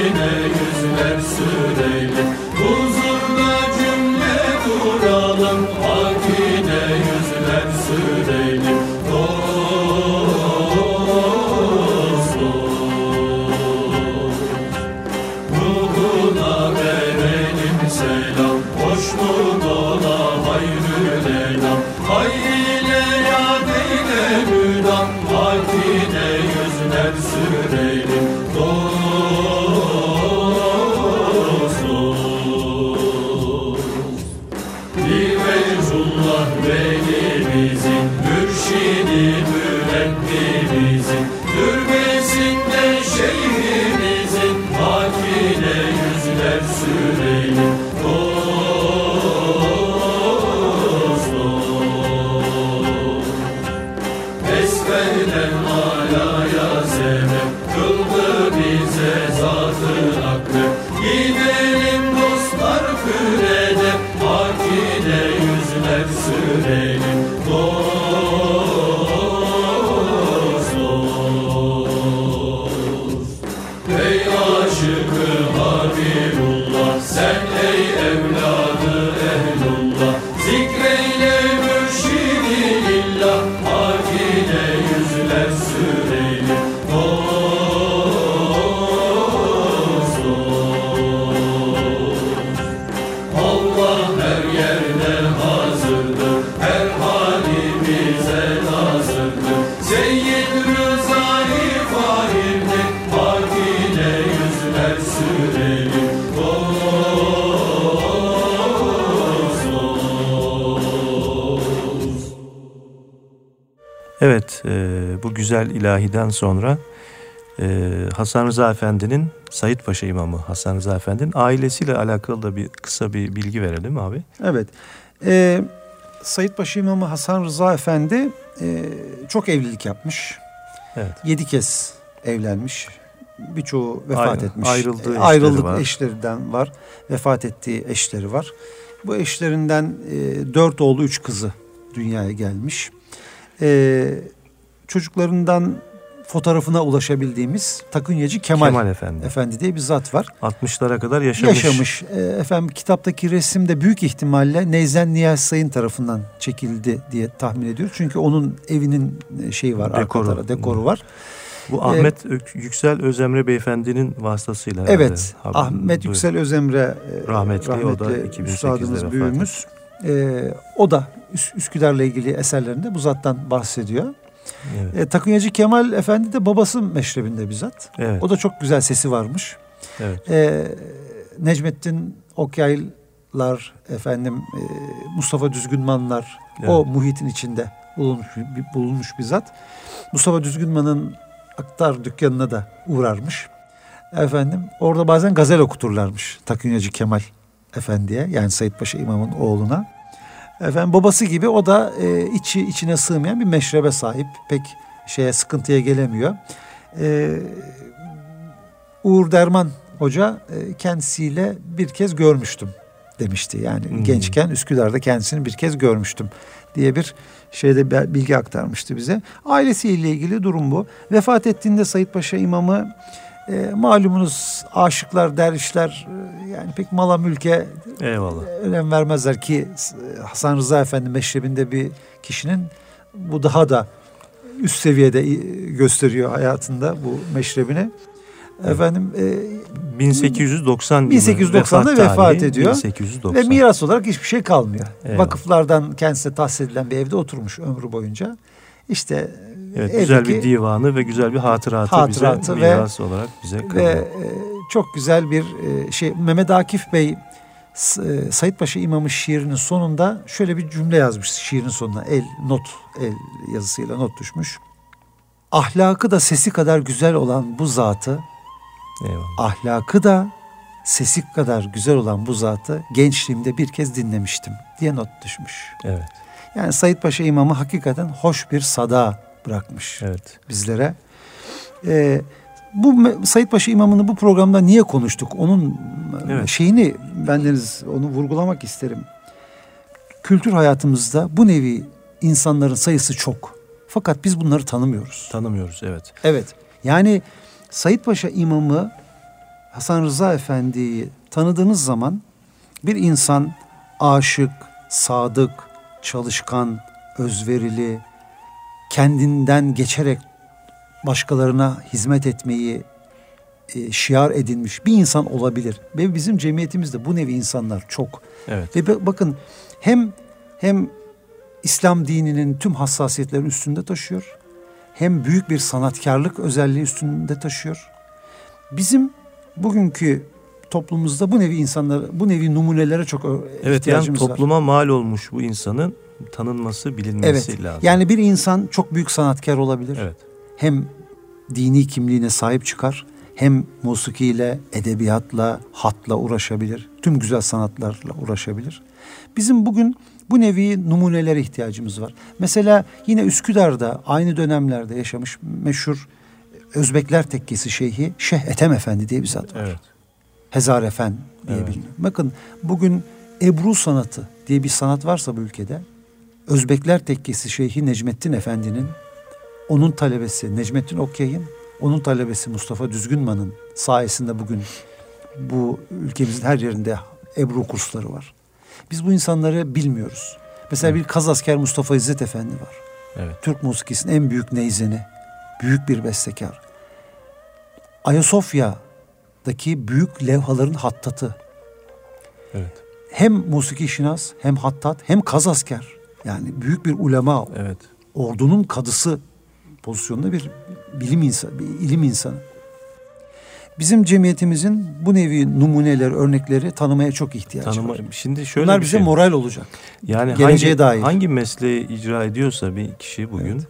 Speaker 2: ilahiden sonra e, Hasan Rıza Efendi'nin, Sayit Paşa İmamı Hasan Rıza Efendi'nin ailesiyle alakalı da bir kısa bir bilgi verelim abi.
Speaker 4: Evet. Ee, Sayit Paşa İmamı Hasan Rıza Efendi e, çok evlilik yapmış.
Speaker 2: Evet.
Speaker 4: Yedi kez evlenmiş. Birçoğu vefat
Speaker 2: Ayrı-
Speaker 4: etmiş.
Speaker 2: ayrıldığı
Speaker 4: E,
Speaker 2: eşleri
Speaker 4: Ayrıldık
Speaker 2: var.
Speaker 4: eşlerinden var. Vefat ettiği eşleri var. Bu eşlerinden e, dört oğlu üç kızı dünyaya gelmiş. E, çocuklarından fotoğrafına ulaşabildiğimiz Takunyacı Kemal,
Speaker 2: Kemal Efendi.
Speaker 4: Efendi diye bir zat var.
Speaker 2: 60'lara kadar yaşamış.
Speaker 4: Yaşamış. E, efendim kitaptaki resim de büyük ihtimalle Neyzen Niyaz Sayın tarafından çekildi diye tahmin ediyoruz. Çünkü onun evinin e, şeyi var,
Speaker 2: Dekoru.
Speaker 4: arka dekoru var.
Speaker 2: Bu Ahmet Ök- Yüksel Özemre Beyefendi'nin vasıtasıyla herhalde
Speaker 4: Evet,
Speaker 2: haber-
Speaker 4: Ahmet
Speaker 2: bu-
Speaker 4: Yüksel Özemre e,
Speaker 2: Rahmetli, o da
Speaker 4: rahmetli
Speaker 2: 2008'de
Speaker 4: üstadımız,
Speaker 2: vefat
Speaker 4: büyüğümüz. E, o da Üs- Üsküdar'la ilgili eserlerinde bu zattan bahsediyor.
Speaker 2: Evet.
Speaker 4: E, Takunyacı Kemal Efendi de babası meşrebinde bizzat.
Speaker 2: Evet.
Speaker 4: O da çok güzel sesi varmış.
Speaker 2: Evet.
Speaker 4: E, Necmettin Okyaylar, efendim e, Mustafa Düzgünmanlar o
Speaker 2: Evet.
Speaker 4: muhitin içinde bulunmuş, bulunmuş bir zat. Mustafa Düzgünman'ın aktar dükkanına da uğrarmış. Efendim orada bazen gazel okuturlarmış Takınyacı Kemal Efendi'ye yani Sayit Paşa İmam'ın oğluna. Efendim babası gibi o da e, içi içine sığmayan bir meşrebe sahip. Pek şeye sıkıntıya gelemiyor. E, Uğur Derman Hoca e, kendisiyle bir kez görmüştüm demişti. Yani
Speaker 2: Hmm.
Speaker 4: gençken Üsküdar'da kendisini bir kez görmüştüm diye bir şeyde bilgi aktarmıştı bize. Ailesiyle ilgili durum bu. Vefat ettiğinde Sayit Paşa imamı e, malumunuz aşıklar, dervişler e, yani pek mala mülke
Speaker 2: Eyvallah.
Speaker 4: önem vermezler ki e, Hasan Rıza Efendi meşrebinde bir kişinin bu daha da üst seviyede e, gösteriyor hayatında bu meşrebini. Efendim e,
Speaker 2: 1890 yılı
Speaker 4: 1890'da vefat
Speaker 2: tarihi,
Speaker 4: ediyor.
Speaker 2: 1890.
Speaker 4: ve miras olarak hiçbir şey kalmıyor.
Speaker 2: Eyvallah.
Speaker 4: Vakıflardan kendisine tahsis edilen bir evde oturmuş ömrü boyunca. İşte
Speaker 2: Evet,
Speaker 4: evdeki-
Speaker 2: güzel bir divanı ve güzel bir hatıratı,
Speaker 4: Hatıratı
Speaker 2: bize
Speaker 4: ve-
Speaker 2: miras olarak bize
Speaker 4: ve
Speaker 2: kalıyor.
Speaker 4: e, çok güzel bir e, şey Mehmet Akif Bey e, Sayit Paşa İmamı şiirinin sonunda şöyle bir cümle yazmış şiirin sonuna el not el yazısıyla not düşmüş. Ahlakı da sesi kadar güzel olan bu zatı
Speaker 2: Eyvallah.
Speaker 4: ahlakı da sesi kadar güzel olan bu zatı gençliğimde bir kez dinlemiştim diye not düşmüş.
Speaker 2: Evet,
Speaker 4: Yani Sayit Paşa İmamı hakikaten hoş bir sada bırakmış
Speaker 2: evet.
Speaker 4: bizlere. Ee, bu Me- Sayit Paşa İmamı'nı bu programda niye konuştuk? Onun
Speaker 2: Evet.
Speaker 4: şeyini bendeniz onu vurgulamak isterim. Kültür hayatımızda bu nevi insanların sayısı çok. Fakat biz bunları tanımıyoruz.
Speaker 2: Tanımıyoruz, evet.
Speaker 4: Evet. Yani Sayit Paşa İmamı Hasan Rıza Efendi'yi tanıdığınız zaman bir insan aşık, sadık, çalışkan, özverili, kendinden geçerek başkalarına hizmet etmeyi e, şiar edinmiş bir insan olabilir. Ve bizim cemiyetimizde bu nevi insanlar çok.
Speaker 2: Evet,
Speaker 4: Ve ba- bakın hem hem İslam dininin tüm hassasiyetlerini üstünde taşıyor. Hem büyük bir sanatkarlık özelliği üstünde taşıyor. Bizim bugünkü toplumumuzda bu nevi insanlar, bu nevi numunelere çok ö-
Speaker 2: evet yani
Speaker 4: ihtiyacımız var.
Speaker 2: topluma mal olmuş bu insanın tanınması, bilinmesi
Speaker 4: Evet.
Speaker 2: lazım.
Speaker 4: Yani bir insan çok büyük sanatkar olabilir.
Speaker 2: Evet,
Speaker 4: Hem dini kimliğine sahip çıkar, hem musikiyle, edebiyatla, hatla uğraşabilir. Tüm güzel sanatlarla uğraşabilir. Bizim bugün bu nevi numunelere ihtiyacımız var. Mesela yine Üsküdar'da aynı dönemlerde yaşamış meşhur Özbekler Tekkesi Şeyhi Şeyh Ethem Efendi diye bir zat var.
Speaker 2: evet.
Speaker 4: Hezarefen diye
Speaker 2: Evet.
Speaker 4: biliniyor. Bakın bugün Ebru sanatı diye bir sanat varsa bu ülkede Özbekler Tekkesi Şeyhi Necmettin Efendi'nin onun talebesi Necmettin Okyay'ın onun talebesi Mustafa Düzgünman'ın sayesinde bugün bu ülkemizin her yerinde Ebru kursları var. Biz bu insanları bilmiyoruz. Mesela bir Kazasker Mustafa İzzet Efendi var.
Speaker 2: Evet.
Speaker 4: Türk musikisinin en büyük neyzeni, büyük bir bestekar. Ayasofya'daki büyük levhaların hattatı.
Speaker 2: Evet.
Speaker 4: Hem musiki şinas, hem hattat, hem kazasker. Yani büyük bir ulema,
Speaker 2: Evet.
Speaker 4: ordunun kadısı pozisyonunda bir bilim insanı, bir ilim insanı. bizim cemiyetimizin bu nevi numuneleri, örnekleri tanımaya çok ihtiyacı
Speaker 2: Tanıma,
Speaker 4: var.
Speaker 2: şimdi şöyle
Speaker 4: Bunlar bize
Speaker 2: şey.
Speaker 4: moral olacak.
Speaker 2: Yani
Speaker 4: geleceğe
Speaker 2: hangi,
Speaker 4: dair.
Speaker 2: hangi mesleği icra ediyorsa bir kişi bugün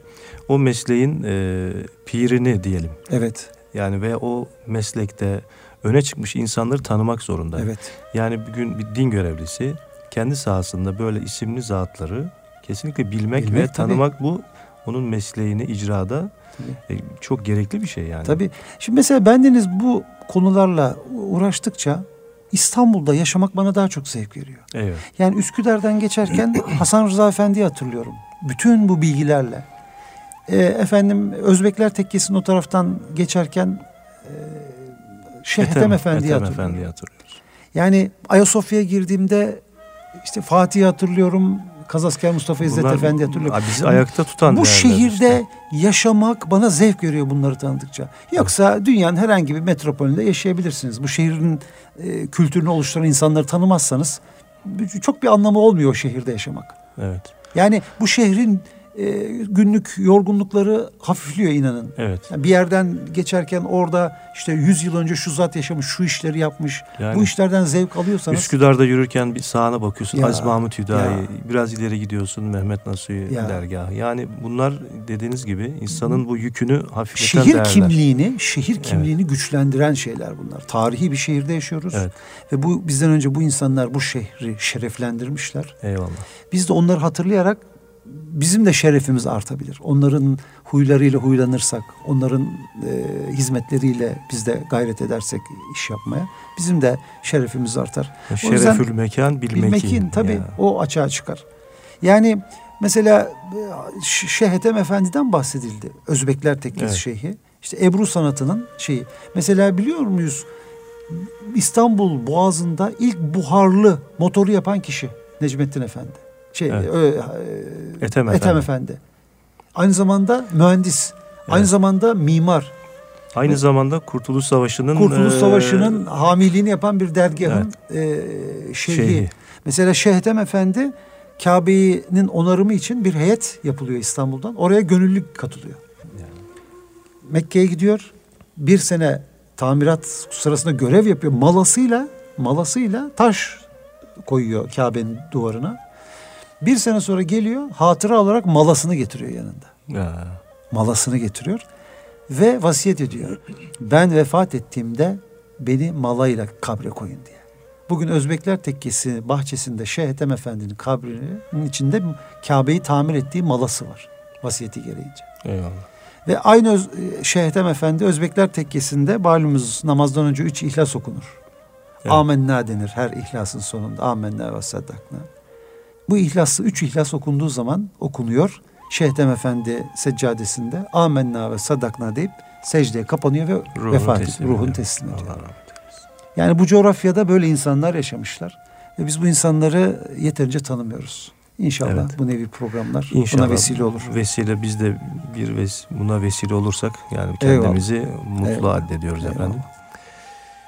Speaker 2: o mesleğin e, pirini diyelim.
Speaker 4: Evet,
Speaker 2: Yani ve o meslekte öne çıkmış insanları tanımak zorunda.
Speaker 4: evet.
Speaker 2: Yani bugün bir din görevlisi kendi sahasında böyle isimli zatları kesinlikle bilmek,
Speaker 4: Bilmek
Speaker 2: ve
Speaker 4: tabii.
Speaker 2: tanımak bu onun mesleğini icrada e, çok gerekli bir şey yani.
Speaker 4: Tabii. Şimdi mesela bendeniz bu konularla uğraştıkça İstanbul'da yaşamak bana daha çok zevk veriyor.
Speaker 2: Evet.
Speaker 4: Yani Üsküdar'dan geçerken Hasan Rıza Efendi'yi hatırlıyorum. Bütün bu bilgilerle. Ee, efendim Özbekler Tekkesi'nin o taraftan geçerken e, Şeyh Ethem Efendi'yi hatırlıyorum.
Speaker 2: Efendi'yi hatırlıyoruz.
Speaker 4: Yani Ayasofya'ya girdiğimde işte Fatih'i hatırlıyorum. Kazasker Mustafa İzzet
Speaker 2: Bunlar
Speaker 4: Efendi'yi hatırlıyorum.
Speaker 2: Bizi ayakta tutan
Speaker 4: Bu şehirde
Speaker 2: işte.
Speaker 4: yaşamak bana zevk veriyor bunları tanıdıkça. Yoksa dünyanın herhangi bir metropolünde yaşayabilirsiniz. Bu şehrin e, kültürünü oluşturan insanları tanımazsanız çok bir anlamı olmuyor o şehirde yaşamak.
Speaker 2: Evet.
Speaker 4: Yani bu şehrin e, günlük yorgunlukları hafifliyor inanın.
Speaker 2: Evet.
Speaker 4: Yani bir yerden geçerken orada işte 100 yıl önce şu zat yaşamış, şu işleri yapmış.
Speaker 2: Yani
Speaker 4: bu işlerden zevk alıyorsanız
Speaker 2: Üsküdar'da yürürken bir sağına bakıyorsun
Speaker 4: Ya,
Speaker 2: Aziz Mahmut Hüdayi,
Speaker 4: ya.
Speaker 2: biraz ileri gidiyorsun Mehmet Nasuhi
Speaker 4: Ya.
Speaker 2: dergahı. Yani bunlar dediğiniz gibi insanın bu yükünü hafifleten
Speaker 4: şehir
Speaker 2: değerler.
Speaker 4: kimliğini, şehir kimliğini güçlendiren şeyler bunlar. Tarihi bir şehirde yaşıyoruz.
Speaker 2: Evet.
Speaker 4: Ve bu bizden önce bu insanlar bu şehri şereflendirmişler.
Speaker 2: Eyvallah.
Speaker 4: Biz de onları hatırlayarak bizim de şerefimiz artabilir. Onların huylarıyla huylanırsak, onların e, hizmetleriyle biz de gayret edersek iş yapmaya bizim de şerefimiz artar. Yüzden
Speaker 2: Şerefül mekan bilmekin.
Speaker 4: bilmekin tabii
Speaker 2: Ya.
Speaker 4: o açığa çıkar. Yani mesela e, Ş- Şeyh Ethem Efendi'den bahsedildi. Özbekler Tekkesi
Speaker 2: Evet.
Speaker 4: Şeyhi. İşte Ebru sanatının şeyi. Mesela biliyor muyuz İstanbul Boğazı'nda ilk buharlı motoru yapan kişi Necmettin Efendi. Şey,
Speaker 2: Evet.
Speaker 4: ö- e,
Speaker 2: Ethem
Speaker 4: Ethem
Speaker 2: Efendi.
Speaker 4: Aynı zamanda mühendis. Aynı
Speaker 2: Evet.
Speaker 4: zamanda mimar.
Speaker 2: Aynı zamanda Kurtuluş Savaşı'nın
Speaker 4: Kurtuluş
Speaker 2: e,
Speaker 4: Savaşı'nın hamiliğini yapan bir dergahın e, şeyhi.
Speaker 2: şeyhi.
Speaker 4: Mesela Şeyh Ethem Efendi Kabe'nin onarımı için bir heyet yapılıyor İstanbul'dan. Oraya gönüllü katılıyor. Mekke'ye gidiyor. Bir sene tamirat sırasında görev yapıyor. Malasıyla malasıyla taş koyuyor Kabe'nin duvarına. Bir sene sonra geliyor hatıra olarak malasını getiriyor yanında.
Speaker 2: Ya.
Speaker 4: Malasını getiriyor ve vasiyet ediyor. Ben vefat ettiğimde beni malayla kabre koyun diye. Bugün Özbekler Tekkesi bahçesinde Şeyh Ethem Efendi'nin kabrinin içinde Kabe'yi tamir ettiği malası var. Vasiyeti gereğince.
Speaker 2: Eyvallah.
Speaker 4: Ve aynı Öz, Şeyh Ethem Efendi Özbekler Tekkesi'nde malumuz namazdan önce üç ihlas okunur.
Speaker 2: Evet.
Speaker 4: Amenna denir her ihlasın sonunda. Amenna ve saddakna. Bu ihlaslı üç ihlas okunduğu zaman okunuyor. Şeyh Ethem Efendi seccadesinde amenna ve sadakna deyip secdeye kapanıyor ve
Speaker 2: Ruhunu
Speaker 4: vefat
Speaker 2: teslim
Speaker 4: ediyor. teslim ediyor. Yani bu coğrafyada böyle insanlar yaşamışlar. Ve biz bu insanları yeterince tanımıyoruz. İnşallah
Speaker 2: Evet.
Speaker 4: bu nevi programlar
Speaker 2: İnşallah
Speaker 4: buna vesile olur.
Speaker 2: Vesile biz de bir ves buna vesile olursak yani kendimizi mutlu
Speaker 4: Eyvallah.
Speaker 2: addediyoruz
Speaker 4: Eyvallah.
Speaker 2: efendim.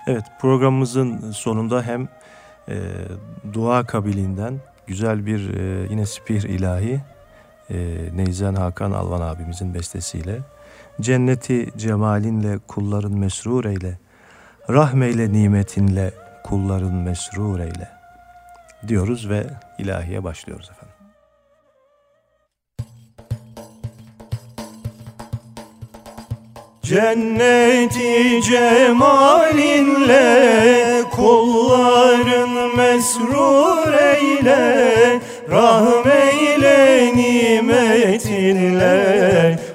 Speaker 2: Evet programımızın sonunda hem e, dua kabiliğinden güzel bir e, yine spir ilahi e, Neyzen Hakan Alvan abimizin bestesiyle cenneti cemalinle kulların mesrur eyle rahmeyle nimetinle kulların mesrur eyle diyoruz ve ilahiye başlıyoruz efendim. Cenneti cemalinle kulların mesrur eyle Rahmeyle nimetinle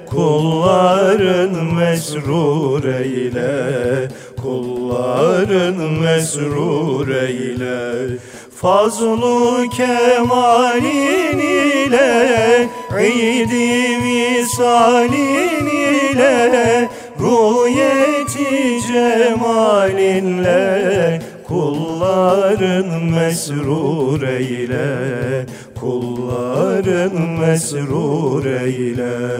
Speaker 2: kulların mesrur eyle Kulların mesrur eyle. Fazlu kemalin ile İdi visalin ile Rüyeti cemalinle Kulların mesrur eyle. Kulların mesrur eyle.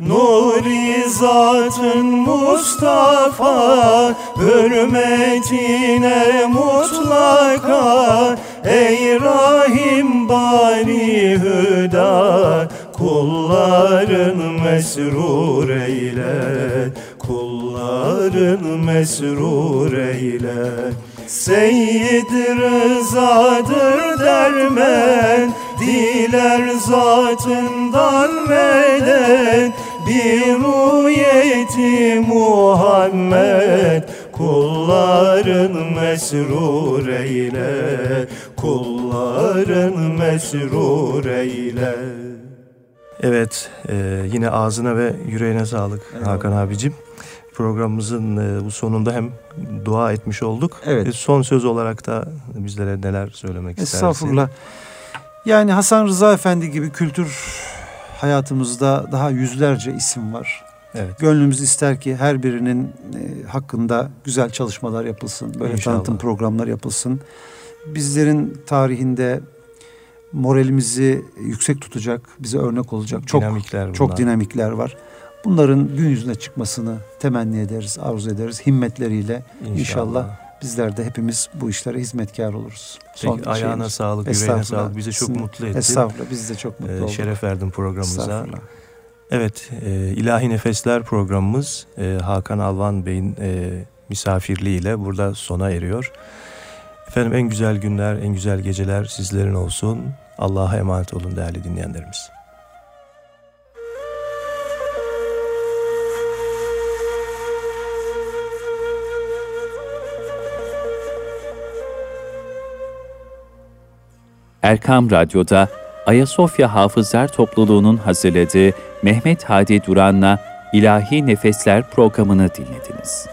Speaker 2: Nuri zatın Mustafa Hürmetine mutlaka. Ey Rahim bari hüda Kulların mesrur eyle kulların mesrur eyle Seyyid rızadır dermen Diler zatından medet Bir ruyeti Muhammed Kulların mesrur eyle Kulların mesrur eyle Evet, e, yine ağzına ve yüreğine sağlık Eyvallah. Hakan abicim. Programımızın e, bu sonunda hem dua etmiş olduk. Evet. E, son söz olarak da bizlere neler söylemek istersin?
Speaker 4: Estağfurullah. Yani Hasan Rıza Efendi gibi kültür hayatımızda daha yüzlerce isim var. Evet. Gönlümüz ister ki her birinin e, hakkında güzel çalışmalar yapılsın. Böyle İnşallah. tanıtım programlar yapılsın. Bizlerin tarihinde moralimizi yüksek tutacak, bize örnek olacak çok dinamikler çok dinamikler var. Bunların gün yüzüne çıkmasını temenni ederiz, arzu ederiz himmetleriyle. İnşallah, inşallah bizler de hepimiz bu işlere hizmetkar oluruz.
Speaker 2: Son Peki, ayağına şeyimiz. sağlık, yüreğine sağlık. Bizi çok mutlu ettin.
Speaker 4: Estağfurullah, biz de çok mutlu ee, olduk.
Speaker 2: Şeref verdin programımıza. Evet, e, İlahi Nefesler programımız e, Hakan Alvan Bey'in e, misafirliğiyle burada sona eriyor. Efendim en güzel günler, en güzel geceler sizlerin olsun. Allah'a emanet olun değerli dinleyenlerimiz.
Speaker 1: Erkam Radyo'da Ayasofya Hafızlar Topluluğu'nun hazırladığı Mehmet Hadi Duran'la İlahi Nefesler programını dinlediniz.